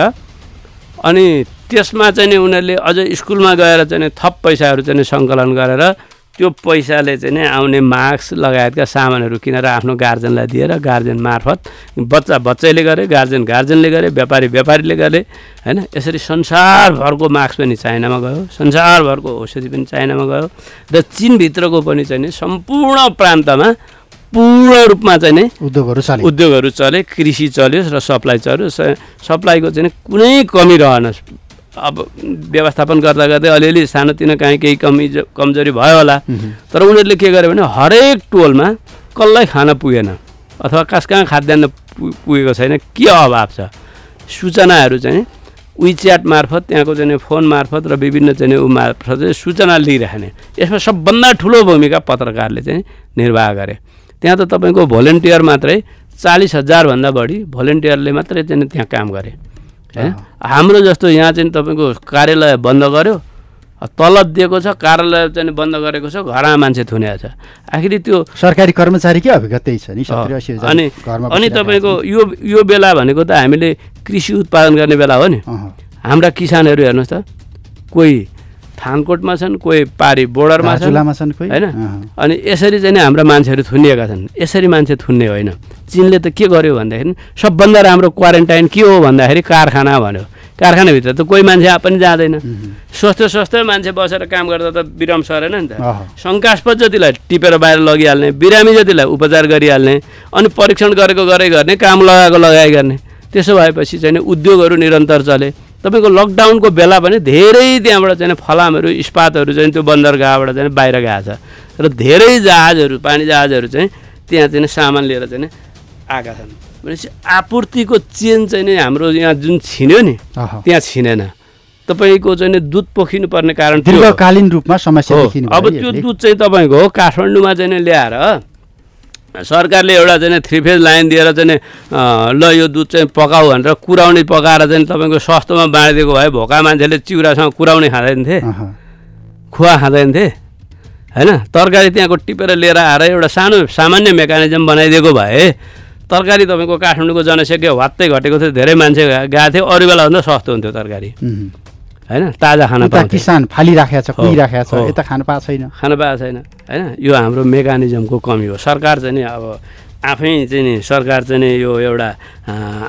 अनि त्यसमा चाहिँ नि उनीहरूले अझ स्कुलमा गएर चाहिँ थप पैसाहरू चाहिँ सङ्कलन गरेर त्यो पैसाले चाहिँ नि आउने मास्क लगायतका सामानहरू किनेर आफ्नो गार्जेनलाई दिएर गार्जेन मार्फत बच्चा बच्चैले गरे गार्जेन गार्जेनले गरे व्यापारी व्यापारीले गरे होइन? यसरी संसारभरको मास्क पनि चाइनामा गयो संसारभरको औषधि पनि चाइनामा गयो र चिनभित्रको पनि चाहिँ नि सम्पूर्ण प्रान्तमा पूर्ण रूपमा चाहिँ नि उद्योगहरू चले उद्योगहरू चले कृषि चल्यो र सप्लाई चल्यो। सप्लाईको चाहिँ कुनै कमी रहेन अब व्यवस्थापन गर्दा गर्दै अलिअलि सानोतिनो काहीँ केही कमी कमजोरी भयो होला। तर उनीहरूले के गर्यो भने हरेक टोलमा कसलाई खान पुगेन अथवा कस कहाँ खाद्यान्न पुगेको छैन के अभाव छ? सूचनाहरू चाहिँ विच्याट मार्फत त्यहाँको चाहिँ फोन मार्फत र विभिन्न चाहिँ ऊ मार्फत चाहिँ सूचना लिइराख्ने यसमा सबभन्दा ठुलो भूमिका पत्रकारले चाहिँ निर्वाह गरे। त्यहाँ त तपाईँको भोलिन्टियर मात्रै चालिस हजारभन्दा बढी भोलिन्टियरले मात्रै चाहिँ त्यहाँ काम गरे। हाम्रो जस्तो यहाँ चाहिँ तपाईँको कार्यालय बन्द गर्यो तलब दिएको छ कार्यालय चाहिँ बन्द गरेको छ घरमा मान्छे थुनेको छ। आखिरी त्यो सरकारी कर्मचारीकै अभिगत त्यही छ नि? अनि अनि तपाईँको यो यो बेला भनेको त हामीले कृषि उत्पादन गर्ने बेला हो नि। हाम्रा किसानहरू हेर्नुहोस् त कोही थानकोटमा छन् कोही पारी बोर्डरमा छन् होइन। अनि यसरी चाहिँ हाम्रा मान्छेहरू थुनिएका छन्। यसरी मान्छे थुन्ने होइन। चिनले त के गर्यो भन्दाखेरि सबभन्दा राम्रो क्वारेन्टाइन के हो? भन्दाखेरि कारखाना भन्यो। कारखानाभित्र त कोही मान्छे पनि जाँदैन। स्वस्थ स्वस्थ मान्छे बसेर काम गर्दा त बिराम सरेन नि त। शङ्कास्पद जतिलाई टिपेर बाहिर लगिहाल्ने बिरामी जतिलाई उपचार गरिहाल्ने अनि परीक्षण गरेको गरे गर्ने काम लगाएको लगाइ गर्ने त्यसो भएपछि चाहिँ नि उद्योगहरू निरन्तर चले। तपाईँको लकडाउनको बेला पनि धेरै त्यहाँबाट चाहिँ फलामहरू इस्पातहरू चाहिँ त्यो बन्दरगाहबाट चाहिँ बाहिर गएको छ। र धेरै जहाजहरू पानी जहाजहरू चाहिँ त्यहाँ चाहिँ सामान लिएर चाहिँ आएका छन् भनेपछि आपूर्तिको चेन चाहिँ नि हाम्रो यहाँ जुन छिन्यो नि। त्यहाँ छिनेन तपाईँको चाहिँ नि दुध पोखिनु पर्ने कारण। दीर्घकालीन रूपमा समस्या अब त्यो। दुध चाहिँ तपाईँको हो काठमाडौँमा चाहिँ नि ल्याएर सरकारले एउटा चाहिँ थ्री फेज लाइन दिएर चाहिँ ल यो दुध चाहिँ पकाऊ भनेर कुराउने पकाएर चाहिँ तपाईँको सस्तोमा बाँडिदिएको भए भोका मान्छेले चिउरासँग कुराउने खाँदैन थिए। खुवा खाँदैन थिए होइन तरकारी त्यहाँको टिपेर लिएर आएर एउटा सानो सामान्य मेकानिजम बनाइदिएको भए तरकारी तपाईँको काठमाडौँको जनसङ्ख्या वात्तै घटेको थियो धेरै मान्छे गएको थियो अरू बेलाभन्दा सस्तो हुन्थ्यो तरकारी। होइन? ताजा खान किसान फालिराखेको छ कुहिराखेको छ। यता खान पाएको छैन। खान पाएको छैन। होइन? यो हाम्रो मेकानिजमको कमी हो। सरकार चाहिँ नि अब आफै चाहिँ नि सरकार चाहिँ नि यो एउटा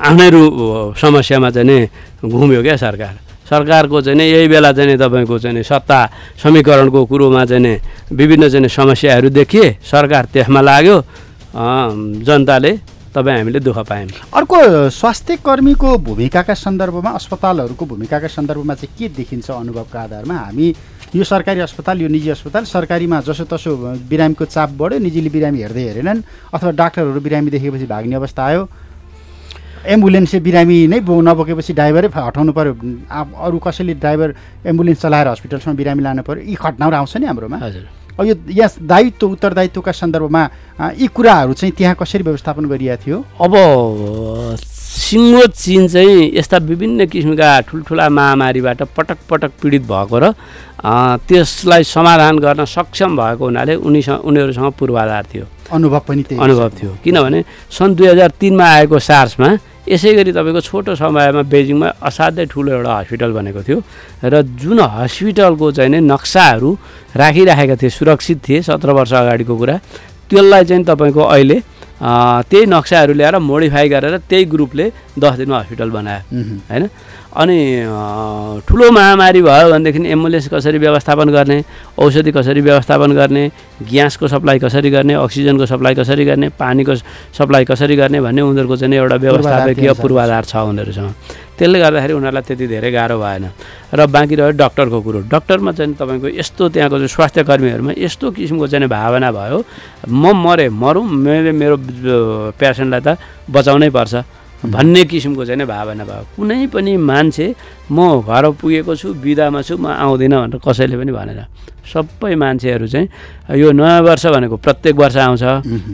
आफ्नै रु समस्यामा चाहिँ नि घुम्यो क्या सरकार। सरकारको चाहिँ नि यही बेला चाहिँ नि तपाईँको चाहिँ नि सत्ता समीकरणको कुरोमा चाहिँ नि विभिन्न चाहिँ समस्याहरू देखिए सरकार त्यसमा लाग्यो। जनताले तपाईँ हामीले दुःख पायौँ। अर्को स्वास्थ्य कर्मीको भूमिकाका सन्दर्भमा अस्पतालहरूको भूमिकाका सन्दर्भमा चाहिँ के देखिन्छ अनुभवका आधारमा? हामी यो सरकारी अस्पताल यो निजी अस्पताल सरकारीमा जसोतसो बिरामीको चाप बढ्यो निजीले बिरामी हेर्दै हेरेनन् अथवा डाक्टरहरू बिरामी देखेपछि भाग्ने अवस्था आयो। एम्बुलेन्सले बिरामी नै बो नबोकेपछि ड्राइभरै हटाउनु पऱ्यो अरू कसैले ड्राइभर एम्बुलेन्स चलाएर हस्पिटलसम्म बिरामी लानु पऱ्यो यी घटनाहरू आउँछ नि हाम्रोमा। हजुर। अब यो यहाँ दायित्व उत्तरदायित्वका सन्दर्भमा यी कुराहरू चाहिँ त्यहाँ कसरी व्यवस्थापन गरिएको थियो? अब सिङ्गो चिन चाहिँ यस्ता विभिन्न किसिमका ठुल्ठुला महामारीबाट पटक पटक पीडित भएको र त्यसलाई समाधान गर्न सक्षम भएको हुनाले उनीसँग उनीहरूसँग पूर्वाधार थियो। अनुभव पनि त्यही अनुभव थियो। किनभने सन् दुई हजार तिनमा आएको सार्समा यसै गरी तपाईँको छोटो समयमा बेजिङमा असाध्यै ठुलो एउटा हस्पिटल बनेको थियो र जुन हस्पिटलको चाहिँ नि नक्साहरू राखिराखेका थिए सुरक्षित थिए सत्र वर्ष अगाडिको कुरा त्यसलाई चाहिँ तपाईँको अहिले त्यही नक्साहरू ल्याएर मोडिफाई गरेर त्यही ग्रुपले दस दिनमा हस्पिटल बनायो। होइन अनि ठुलो महामारी भयो भनेदेखि एम्बुलेन्स कसरी व्यवस्थापन गर्ने औषधि कसरी व्यवस्थापन गर्ने ग्यासको सप्लाई कसरी गर्ने अक्सिजनको सप्लाई कसरी गर्ने पानीको सप्लाई कसरी गर्ने भन्ने उनीहरूको चाहिँ एउटा व्यवस्थापकीय पूर्वाधार छ उनीहरूसँग। त्यसले गर्दाखेरि उनीहरूलाई त्यति धेरै गाह्रो भएन। र बाँकी रह्यो डक्टरको कुरो। डक्टरमा चाहिँ तपाईँको यस्तो त्यहाँको चाहिँ स्वास्थ्य कर्मीहरूमा यस्तो किसिमको चाहिँ भावना भयो म मरेँ मरौँ मैले मेरो पेसेन्टलाई त बचाउनै पर्छ। भन्ने किसिमको चाहिँ नि भावना भयो कुनै पनि मान्छे म घर पुगेको छु बिदामा छु म आउँदिनँ भनेर कसैले पनि भनेन। सबै मान्छेहरू चाहिँ यो नयाँ वर्ष भनेको प्रत्येक वर्ष आउँछ।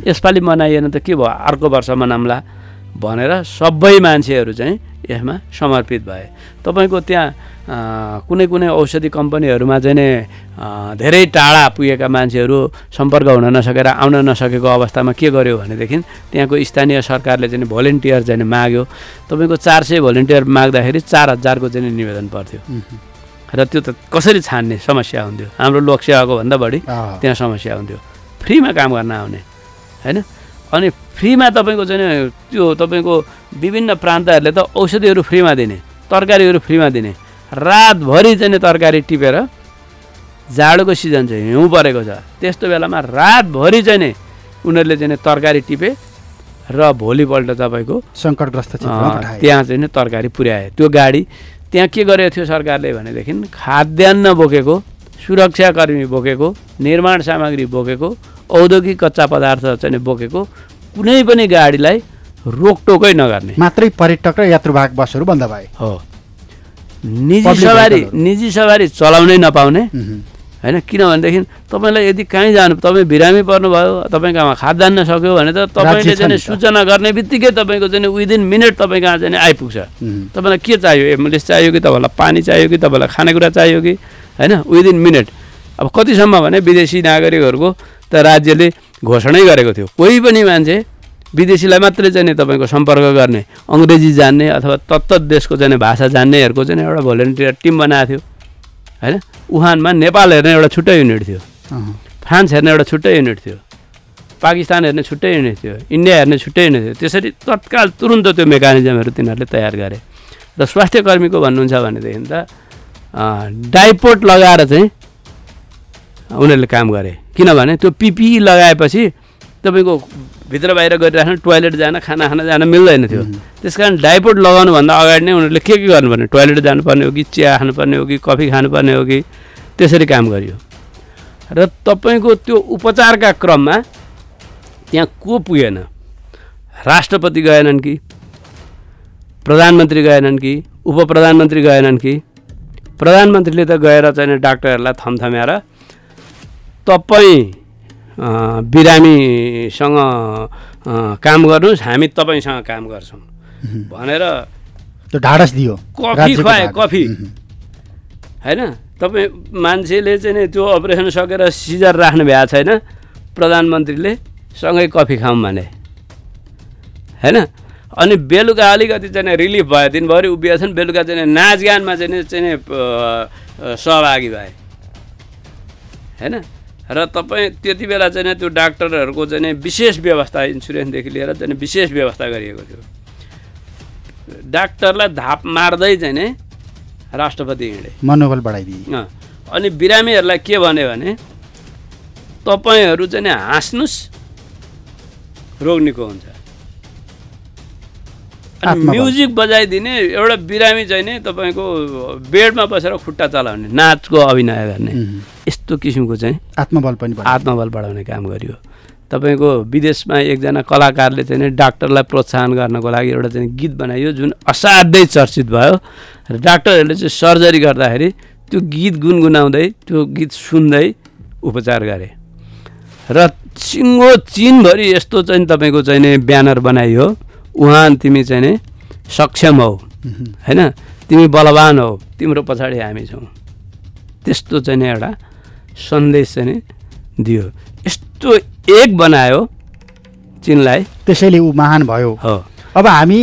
यसपालि मनाइएन त के भयो? अर्को वर्ष मनाउँला। भनेर सबै मान्छेहरू चाहिँ यसमा समर्पित भए। तपाईँको त्यहाँ कुनै कुनै औषधि कम्पनीहरूमा चाहिँ नि धेरै टाढा पुगेका मान्छेहरू सम्पर्क हुन नसकेर आउन नसकेको अवस्थामा के गर्यो भनेदेखि त्यहाँको स्थानीय सरकारले चाहिँ भोलिन्टियर चाहिँ नि माग्यो। तपाईँको चार सय भोलिन्टियर माग्दाखेरि चार हजारको चाहिँ नि निवेदन पर्थ्यो। र त्यो त कसरी छान्ने समस्या हुन्थ्यो? हाम्रो लोकसेवाको भन्दा बढी त्यहाँ समस्या हुन्थ्यो। फ्रीमा काम गर्न आउने होइन? अनि फ्रीमा तपाईँको चाहिँ त्यो तपाईँको विभिन्न प्रान्तहरूले त औषधिहरू फ्रीमा दिने तरकारीहरू फ्रीमा दिने। रातभरि चाहिँ तरकारी टिपेर जाडोको सिजन चाहिँ हिउँ परेको छ। त्यस्तो बेलामा रातभरि चाहिँ नि उनीहरूले चाहिँ तरकारी टिपे र भोलिपल्ट तपाईँको सङ्कटग्रस्त त्यहाँ चाहिँ नि तरकारी पुर्याए। त्यो गाडी त्यहाँ के गरेको थियो सरकारले भनेदेखि खाद्यान्न बोकेको सुरक्षाकर्मी बोकेको निर्माण सामग्री बोकेको औद्योगिक कच्चा पदार्थ चाहिँ बोकेको कुनै पनि गाडीलाई रोकटोकै नगर्ने मात्रै पर्यटक र यात्रुवाहक बसहरू बन्द भए हो निजी सवारी। निजी सवारी चलाउनै नपाउने। होइन किनभनेदेखि तपाईँलाई यदि कहीँ जानु तपाईँ बिरामी पर्नुभयो तपाईँकोमा खाद्यान्न सक्यो भने त तपाईँले चाहिँ। सूचना गर्ने बित्तिकै तपाईँको चाहिँ विदिन मिनट तपाईँ कहाँ चाहिँ आइपुग्छ। तपाईँलाई के चाहियो एम्बुलेन्स चाहियो कि तपाईँलाई पानी चाहियो कि तपाईँलाई खानेकुरा चाहियो कि होइन विदिन मिनट अब कतिसम्म भने विदेशी नागरिकहरूको त राज्यले घोषणै गरेको थियो। कोही पनि मान्छे विदेशीलाई मात्रै चाहिँ तपाईँको सम्पर्क गर्ने अङ्ग्रेजी जान्ने अथवा तत्त देशको चाहिँ भाषा जान्नेहरूको चाहिँ एउटा भोलिन्टियर टिम बनाएको थियो। होइन? वुहानमा नेपाल हेर्ने एउटा छुट्टै युनिट थियो। फ्रान्स हेर्ने एउटा छुट्टै युनिट थियो। पाकिस्तान हेर्ने छुट्टै युनिट थियो। इन्डिया हेर्ने छुट्टै युनिट थियो। त्यसरी तत्काल तुरुन्त त्यो मेकानिजमहरू तिनीहरूले तयार गरे। र स्वास्थ्य कर्मीको भन्नुहुन्छ भनेदेखि त अँ, डाइपोट लगाएर चाहिँ उनीहरूले काम गरे। किनभने त्यो पिपिई लगाएपछि तपाईँको भित्र बाहिर गरिराख्न टोइलेट जान खाना खान जान मिल्दैन थियो। त्यस कारण डाइपोट लगाउनुभन्दा अगाडि नै उनीहरूले के के गर्नुपर्ने? टोइलेट जानुपर्ने हो कि चिया खानुपर्ने हो कि कफी खानुपर्ने हो कि? त्यसरी काम गरियो। र तपाईँको त्यो उपचारका क्रममा त्यहाँ को पुगेन राष्ट्रपति गएनन् कि? प्रधानमन्त्री गएनन् कि? उप प्रधानमन्त्री गएनन् कि? प्रधानमन्त्रीले त गएर चाहिँ डाक्टरहरूलाई थमथम्याएर तपाईँ बिरामीसँग काम गर्नुहोस् हामी तपाईँसँग काम गर्छौँ। भनेर त्यो ढाडस दियो। कफी खुवाए। कफी। होइन? तपाईँ मान्छेले चाहिँ त्यो अपरेसन सकेर सिजर राख्नु भएको छैन। प्रधानमन्त्रीले सँगै कफी खाऊँ भने। होइन? अनि बेलुका अलिकति चाहिँ नि रिलिफ भयो। दिनभरि उभिएछन् बेलुका चाहिँ नाचगानमा चाहिँ चाहिँ सहभागी भए। होइन? र तपाईँ त्यति बेला चाहिँ त्यो डाक्टरहरूको चाहिँ विशेष व्यवस्था इन्सुरेन्सदेखि लिएर चाहिँ विशेष व्यवस्था गरिएको थियो डाक्टरलाई धाप मार्दै चाहिँ नि राष्ट्रपति हिँडे मनोबल बढाइदिए। अनि बिरामीहरूलाई के भन्यो भने तपाईँहरू चाहिँ हाँस्नुहोस् रोग निको हुन्छ। म्युजिक बजाइदिने एउटा बिरामी चाहिँ नि तपाईँको बेडमा बसेर खुट्टा चलाउने नाचको अभिनय गर्ने। यस्तो किसिमको चाहिँ आत्मबल पनि आत्मबल बढाउने काम गरियो। तपाईँको विदेशमा एकजना कलाकारले चाहिँ डाक्टरलाई प्रोत्साहन गर्नको लागि एउटा चाहिँ गीत बनाइयो जुन असाध्यै चर्चित भयो। र डाक्टरहरूले चाहिँ सर्जरी गर्दाखेरि त्यो गीत गुनगुनाउँदै त्यो गीत सुन्दै उपचार गरे। र सिङ्गो चिनभरि यस्तो चाहिँ तपाईँको चाहिँ ब्यानर बनाइयो। उहाँ तिमी चाहिँ नि सक्षम हौ। होइन? तिमी बलवान हौ। तिम्रो पछाडि हामी छौँ। त्यस्तो चाहिँ नि एउटा सन्देश चाहिँ नि दियो। यस्तो एक बनायो चिनलाई। त्यसैले ऊ महान भयो। हो। अब हामी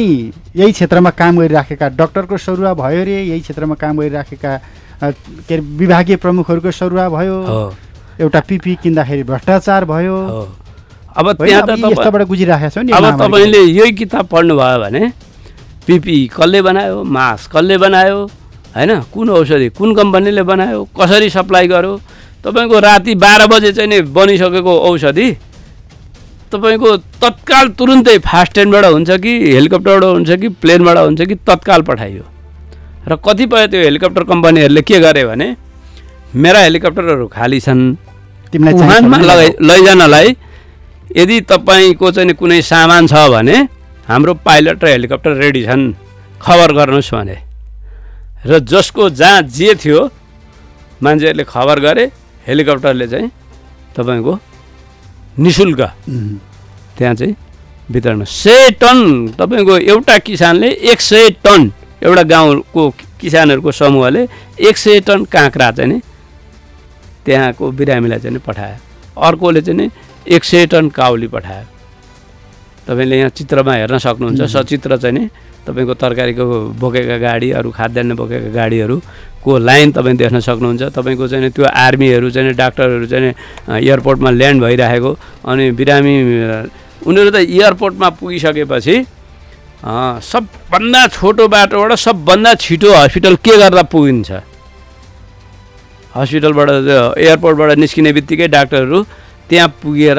यही क्षेत्रमा काम गरिराखेका डक्टरको सरुवा भयो रे। यही क्षेत्रमा काम गरिराखेका के अरे विभागीय प्रमुखहरूको सरुवा भयो। एउटा पिपी किन्दाखेरि भ्रष्टाचार भयो। अब त्यहाँ त अब। तपाईँले यही किताब पढ्नुभयो भने पिपी कसले बनायो मास्क कसले बनायो होइन कुन औषधि कुन कम्पनीले बनायो कसरी सप्लाई गर्यो तपाईँको राति बाह्र बजे चाहिँ नि बनिसकेको औषधि तपाईँको तत्काल तुरुन्तै फास्ट ट्रेनबाट हुन्छ कि हेलिकप्टरबाट हुन्छ कि प्लेनबाट हुन्छ कि तत्काल पठाइयो। र कतिपय त्यो हेलिकप्टर कम्पनीहरूले के गरे भने मेरा हेलिकप्टरहरू खाली छन्। लगाइ लैजानलाई यदि तपाईँको चाहिँ कुनै सामान छ भने हाम्रो पाइलट र हेलिकप्टर रेडी छन् खबर गर्नुहोस् भने। र जसको जहाँ जे थियो मान्छेहरूले खबर गरे हेलिकप्टरले चाहिँ तपाईँको नि शुल्क त्यहाँ चाहिँ वितरण। सय टन तपाईँको एउटा किसानले एक सय टन एउटा गाउँको किसानहरूको समूहले एक सय टन काँक्रा चाहिँ नि त्यहाँको बिरामीलाई चाहिँ पठायो। अर्कोले चाहिँ नि एक सय टन काउली पठायो। तपाईँले यहाँ चित्रमा हेर्न सक्नुहुन्छ। सचित्र चाहिँ नि तपाईँको तरकारीको बोकेका गाडी अरू खाद्यान्न बोकेका गाडीहरू को लाइन तपाईँ देख्न सक्नुहुन्छ। तपाईँको चाहिँ त्यो आर्मीहरू चाहिँ डाक्टरहरू चाहिँ एयरपोर्टमा ल्यान्ड भइराखेको अनि बिरामी उनीहरू त एयरपोर्टमा पुगिसकेपछि सबभन्दा छोटो बाटोबाट सबभन्दा छिटो हस्पिटल के गर्दा पुगिन्छ? हस्पिटलबाट एयरपोर्टबाट निस्किने बित्तिकै डाक्टरहरू त्यहाँ पुगेर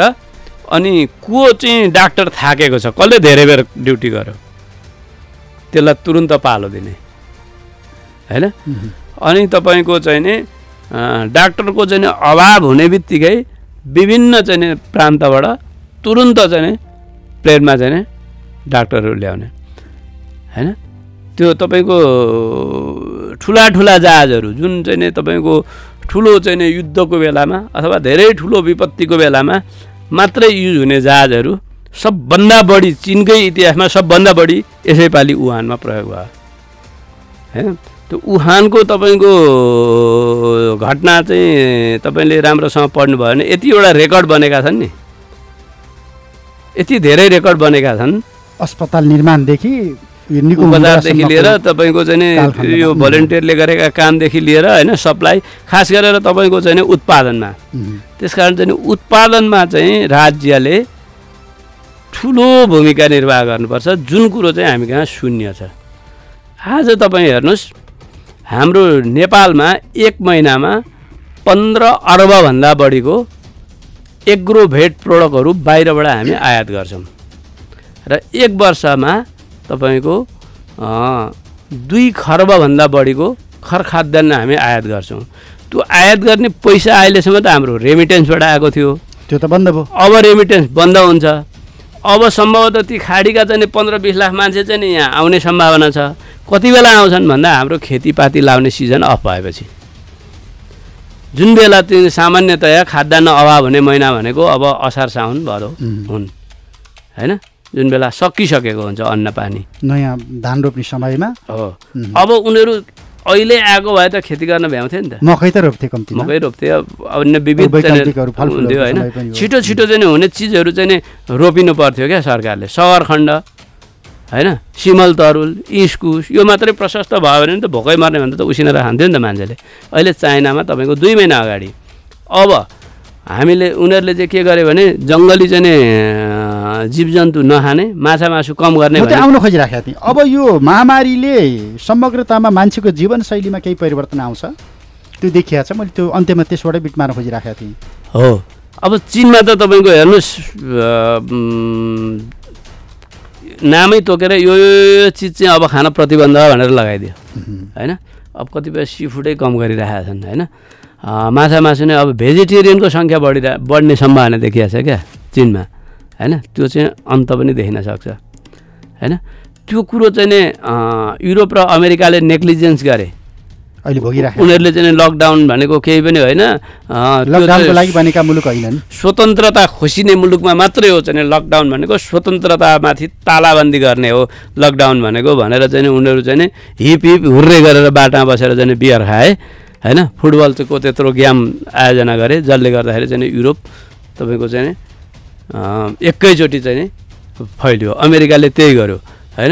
अनि को चाहिँ डाक्टर थाकेको छ। कसले धेरै बेर ड्युटी गर्यो? त्यसलाई तुरुन्त पालो दिने। होइन? अनि तपाईँको चाहिँ नि डाक्टरको चाहिँ अभाव हुने बित्तिकै विभिन्न चाहिँ प्रान्तबाट तुरुन्त चाहिँ प्लेनमा चाहिँ डाक्टरहरू ल्याउने। होइन? त्यो तपाईँको ठुला ठुला जहाजहरू जुन चाहिँ नि तपाईँको ठुलो चाहिँ युद्धको बेलामा अथवा धेरै ठुलो विपत्तिको बेलामा मात्रै युज हुने जहाजहरू सबभन्दा बढी चिनकै इतिहासमा सबभन्दा बढी यसैपालि वुहानमा प्रयोग भयो। होइन? त्यो वुहानको तपाईँको घटना चाहिँ तपाईँले राम्रोसँग पढ्नुभयो भने यतिवटा रेकर्ड बनेका छन् नि। यति धेरै रेकर्ड बनेका छन्। अस्पताल निर्माणदेखि उपचारदेखि लिएर तपाईँको चाहिँ। यो भलिन्टियरले गरेका कामदेखि लिएर होइन सप्लाई खास गरेर तपाईँको चाहिँ नि उत्पादनमा। उम्, त्यस कारण चाहिँ उत्पादनमा चाहिँ राज्यले ठुलो भूमिका निर्वाह गर्नुपर्छ। जुन कुरो चाहिँ हामी कहाँ शून्य छ। आज तपाईँ हेर्नुहोस् हाम्रो नेपालमा एक महिनामा पन्ध्र अर्बभन्दा बढीको एग्रोभेट प्रोडक्टहरू बाहिरबाट हामी आयात गर्छौँ। र एक वर्षमा तपाईँको दुई खर्बभन्दा बढीको खरखाद्यान्न हामी आयात गर्छौँ। त्यो आयात गर्ने पैसा अहिलेसम्म त हाम्रो रेमिटेन्सबाट आएको थियो। त्यो त बन्द भयो। अब रेमिटेन्स बन्द हुन्छ। अब सम्भवतः ती खाडीका चाहिँ पन्ध्र बिस लाख मान्छे चाहिँ नि यहाँ आउने सम्भावना छ। कति बेला आउँछन् भन्दा हाम्रो खेतीपाती लाउने सिजन अफ भएपछि। जुन बेला त्यो सामान्यतया खाद्यान्न अभाव हुने महिना भनेको अब असार साउन भदौ उम्, हुन्। होइन? जुन बेला सकिसकेको हुन्छ अन्न पानी। नयाँ धान रोप्ने समयमा? हो। अब उनीहरू अहिले आएको भए त खेती गर्न भ्याउँथे नि त। मकै त रोप्थे कम्तीमा। मकै रोप्थे। अब अन्य विविध हुन्थ्यो होइन। छिटो छिटो चाहिँ हुने चिजहरू चाहिँ रोपिनु पर्थ्यो क्या सरकारले। सगरखण्ड होइन? सिमल तरुल इस्कुस यो मात्रै प्रशस्त भयो भने त भोकै मर्ने भन्दा त उसिनेर खान्थ्यो नि त मान्छेले। अहिले चाइनामा तपाईँको दुई महिना अगाडि। अब हामीले उनीहरूले चाहिँ के गर्यो भने जङ्गली चाहिँ जीवजन्तु नखाने माछा मासु कम गर्ने आउन खोजिराखेको थिएँ। अब यो महामारीले समग्रतामा मान्छेको जीवनशैलीमा केही परिवर्तन आउँछ? त्यो देखिया छ मैले त्यो अन्त्यमा त्यसबाटै बिट मार्न खोजिराखेको थिएँ। हो। अब चिनमा त तपाईँको हेर्नुहोस् नामै तोकेर यो चिज चाहिँ अब खान प्रतिबन्ध भनेर लगाइदियो। होइन? अब कतिपय सी फुडै कम गरिरहेका छन् होइन? माछा मासु नै अब भेजिटेरियनको सङ्ख्या बढिरह बढ्ने सम्भावना देखिएको छ क्या चिनमा होइन? त्यो चाहिँ अन्त पनि देखिन सक्छ होइन? त्यो कुरो चाहिँ नि युरोप र अमेरिकाले नेग्लिजेन्स गरे। अहिले भोगिराखेको। उनीहरूले चाहिँ नि लकडाउन भनेको केही पनि होइन अ, त्यो लकडाउनको चाहिँ लागि बनेका मुलुक होइनन्। स्वतन्त्रता खोसिने मुलुकमा मात्रै हो चाहिँ नि लकडाउन भनेको स्वतन्त्रतामाथि तालाबन्दी गर्ने हो लकडाउन भनेको भनेर चाहिँ उनीहरू चाहिँ हिप हिप हुर्रे गरेर बाटामा बसेर चाहिँ बियर खाए। होइन फुटबलको त्यत्रो गेम आयोजना गरे जसले गर्दाखेरि चाहिँ युरोप तपाईँको चाहिँ एकैचोटि चाहिँ नि फैलियो। अमेरिकाले त्यही गर्यो होइन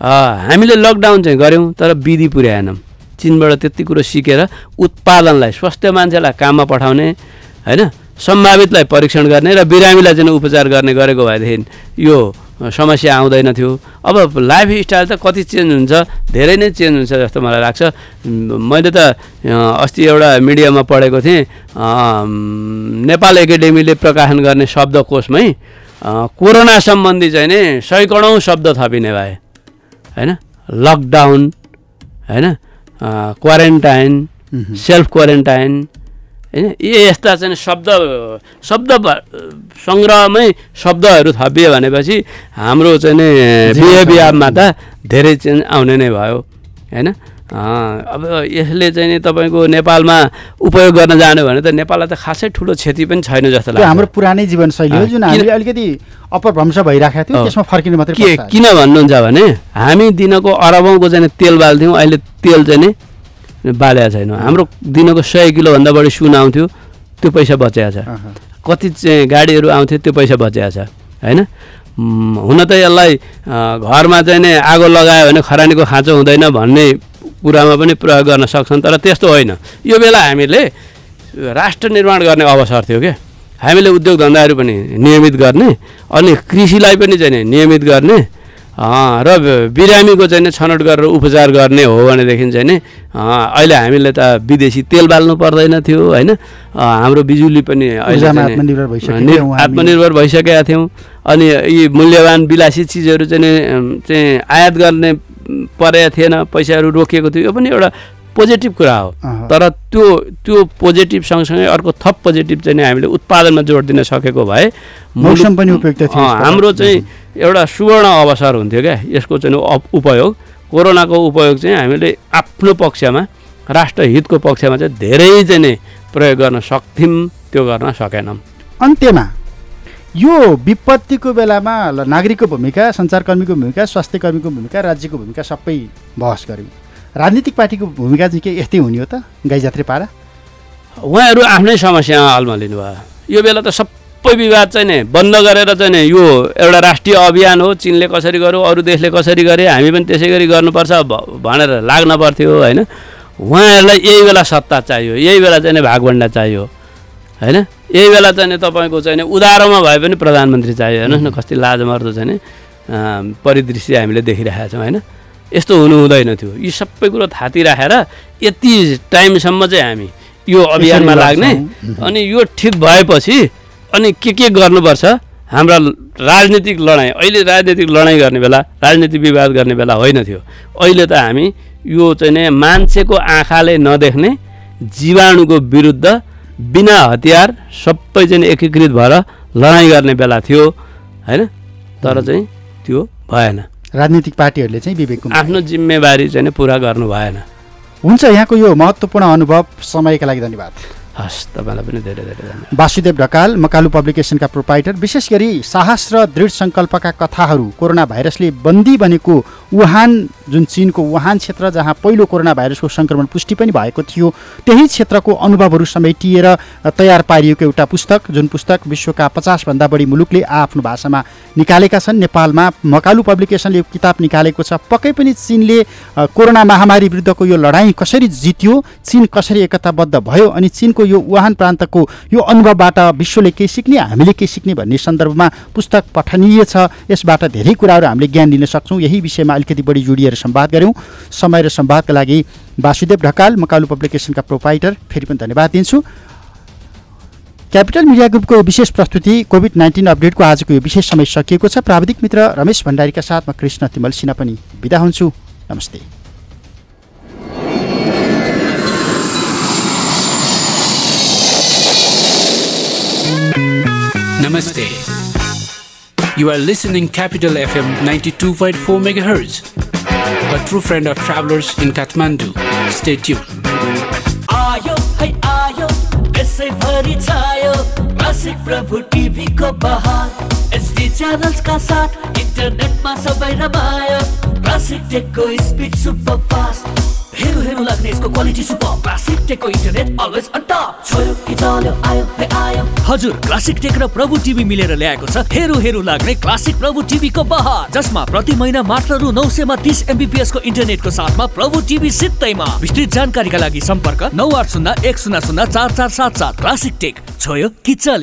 हामीले लकडाउन चाहिँ गऱ्यौँ तर विधि पुर्याएनौँ। चिनबाट त्यति कुरो सिकेर उत्पादनलाई स्वस्थ मान्छेलाई काममा पठाउने होइन सम्भावितलाई परीक्षण गर्ने र बिरामीलाई चाहिँ उपचार गर्ने गरेको भएदेखि यो समस्या आउँदैन थियो। अब लाइफ स्टाइल त कति चेन्ज हुन्छ धेरै नै चेन्ज हुन्छ जस्तो मलाई लाग्छ। मैले त अस्ति एउटा मिडियामा पढेको थिएँ नेपाल एकाडेमीले प्रकाशन गर्ने शब्दकोशमै कोरोना सम्बन्धी चाहिँ नि सैकडौँ शब्द थपिने भए होइन? लकडाउन होइन? क्वारेन्टाइन। सेल्फ क्वारेन्टाइन होइन? यी यस्ता चाहिँ शब्द शब्द सङ्ग्रहमै शब्दहरू थपियो भनेपछि हाम्रो चाहिँ नि बिहेभियरमा त धेरै चेन्ज आउने नै भयो होइन? अब यसले चाहिँ नि तपाईँको नेपालमा उपयोग गर्न जानु भने त नेपाललाई त खासै ठुलो क्षति पनि छैन जस्तो त्यो हाम्रो लाग्छ। पुरानै जीवनशैली हो जुन हामीले अलिकति अपभ्रंश भइराखेको थियो। त्यसमा फर्किनु मात्रै के किन भन्नुहुन्छ भने हामी दिनको अरबौँको चाहिँ तेल बाल्थ्यौँ अहिले तेल चाहिँ नि बालेको छैन। हाम्रो दिनको सय किलोभन्दा बढी सुन आउँथ्यो त्यो पैसा बचेको छ। कति चाहिँ गाडीहरू आउँथ्यो त्यो पैसा बचेको छ। होइन? हुन त यसलाई घरमा चाहिँ नि आगो लगायो भने खरानीको खाँचो हुँदैन भन्ने कुरामा पनि प्रयोग गर्न सक्छन् तर त्यस्तो होइन। यो बेला हामीले राष्ट्र निर्माण गर्ने अवसर थियो क्या। हामीले उद्योग धन्दाहरू पनि नियमित गर्ने अनि कृषिलाई पनि चाहिँ नियमित गर्ने र बिरामीको चाहिँ छनौट गरेर उपचार गर्ने हो भनेदेखि चाहिँ नि अहिले हामीले त विदेशी तेल बाल्नु पर्दैन थियो होइन? हाम्रो बिजुली पनि अहिले आत्मनिर्भर भइसकेका थियौँ अनि यी मूल्यवान विलासी चिजहरू चाहिँ चाहिँ आयात गर्ने परेको थिएन पैसाहरू रोकिएको थियो। यो पनि एउटा पोजिटिभ कुरा हो। तर त्यो त्यो पोजिटिभ सँगसँगै अर्को थप पोजिटिभ चाहिँ हामीले उत्पादनमा जोड दिन सकेको भए मौसम पनि उपयुक्त थियो हाम्रो चाहिँ एउटा सुवर्ण अवसर हुन्थ्यो क्या यसको चाहिँ उपयोग। कोरोनाको उपयोग चाहिँ हामीले आफ्नो पक्षमा राष्ट्रहितको पक्षमा चाहिँ धेरै चाहिँ नै प्रयोग गर्न सक्थ्यौँ त्यो गर्न सकेनौँ। अन्त्यमा यो विपत्तिको बेलामा नागरिकको भूमिका सञ्चारकर्मीको भूमिका स्वास्थ्य कर्मीको भूमिका राज्यको भूमिका सबै बहस गऱ्यौँ। राजनीतिक पार्टीको भूमिका चाहिँ के यस्तै हुने हो त गाई जात्रे पारा? उहाँहरू आफ्नै समस्या अल्मलिनु भयो यो बेला त सबै विवाद चाहिँ नि बन्द गरेर चाहिँ नि यो एउटा राष्ट्रिय अभियान हो चिनले कसरी गर्यो अरू देशले कसरी गरे हामी पनि त्यसै गरी गर्नुपर्छ भनेर लाग्न पर्थ्यो होइन? उहाँहरूलाई यही बेला सत्ता चाहियो यही बेला चाहिँ नि भागभन्डा चाहियो होइन? यही बेला चाहिँ तपाईँको चाहिँ नि उधारोमा भए पनि प्रधानमन्त्री चाहियो हेर्नुहोस् न कति लाजमर्दो चाहिँ परिदृश्य हामीले देखिरहेका छौँ होइन? यस्तो हुनु हुँदैन थियो। यी सबै कुरो थाती राखेर यति टाइमसम्म चाहिँ हामी यो अभियानमा लाग्ने अनि यो ठिक भएपछि अनि के के गर्नुपर्छ? हाम्रा राजनीतिक लडाइँ अहिले राजनीतिक लडाइँ गर्ने बेला राजनीतिक विवाद गर्ने बेला होइन थियो। अहिले त हामी यो चाहिँ नै मान्छेको आँखाले नदेख्ने जीवाणुको विरुद्ध बिना हतियार सबै चाहिँ एकीकृत भएर लडाइँ गर्ने बेला थियो होइन? तर चाहिँ त्यो भएन। राजनीतिक पार्टीहरूले चाहिँ विवेक आफ्नो जिम्मेवारी चाहिँ पुरा गर्नु भएन। हुन्छ यहाँको यो महत्त्वपूर्ण अनुभव समयका लागि धन्यवाद। हस् तपाईँलाई पनि धेरै धेरै धन्यवाद। वासुदेव ढकाल मकालु पब्लिकेसनका प्रोपाइटर विशेष गरी साहस र दृढ सङ्कल्पका कथाहरू कोरोना भाइरसले बन्दी बनेको वुहान जुन चिनको वुहान क्षेत्र जहाँ पहिलो कोरोना भाइरसको सङ्क्रमण पुष्टि पनि भएको थियो त्यही क्षेत्रको अनुभवहरू समेटिएर तयार पारिएको एउटा पुस्तक जुन पुस्तक विश्वका पचासभन्दा बढी मुलुकले आफ्नो भाषामा निकालेका छन्। नेपालमा मकालु पब्लिकेसनले यो किताब निकालेको छ। पक्कै पनि चिनले कोरोना महामारी विरुद्धको यो लडाइँ कसरी जित्यो चिन कसरी एकताबद्ध भयो अनि चिनको यो वुहान प्रान्तको यो अनुभवबाट विश्वले के सिक्ने हामीले के सिक्ने भन्ने सन्दर्भमा पुस्तक पठनीय छ। यसबाट धेरै कुराहरू हामीले ज्ञान लिन सक्छौँ। यही विषयमा अलिकति बढी जोडिएर संवाद गऱ्यौँ। समय र संवादका लागि वासुदेव ढकाल मकालु पब्लिकेसनका प्रोपाइटर फेरि पनि धन्यवाद दिन्छु। क्यापिटल मिडिया ग्रुपको विशेष प्रस्तुति कोभिड नाइन्टिन अपडेटको आजको यो विशेष समय सकिएको छ। प्राविधिक मित्र रमेश भण्डारीका साथ म कृष्ण तिमल सिन्हा पनि बिदा हुन्छु। नमस्ते। Namaste. You are listening Capital FM 92.4 MHz. A true friend of travelers in Kathmandu. Stay tuned. आयो है आयो यसै भरि छायो क्लासिक प्रभु टिभीको बहार एसडी च्यानल्सका साथ इन्टरनेटमा सबै रमायो क्लासिक टेकको स्पिड सुपर फास्ट हेरु हेरु लाग्ने यसको क्वालिटी सुपर क्लासिक टेकको इन्टरनेट अलवेज अन टप छोयो कि चल्यो आयो हे आयो हजुर क्लासिक टेक र प्रभु टिभी मिलेर ल्याएको छ। हेरु हेरु लाग्ने क्लासिक प्रभु टिभीको बहार जसमा प्रति महिना मात्र रु नौ सयमा तिस एमबिपिएस को इन्टरनेटको साथमा प्रभु टिभी सित्तैमा। विस्तृत जानकारीका लागि सम्पर्क नौ आठ शून्य एक शून्य शून्य चार चार सात सात। क्लासिक टेक छोयो कि चल्यो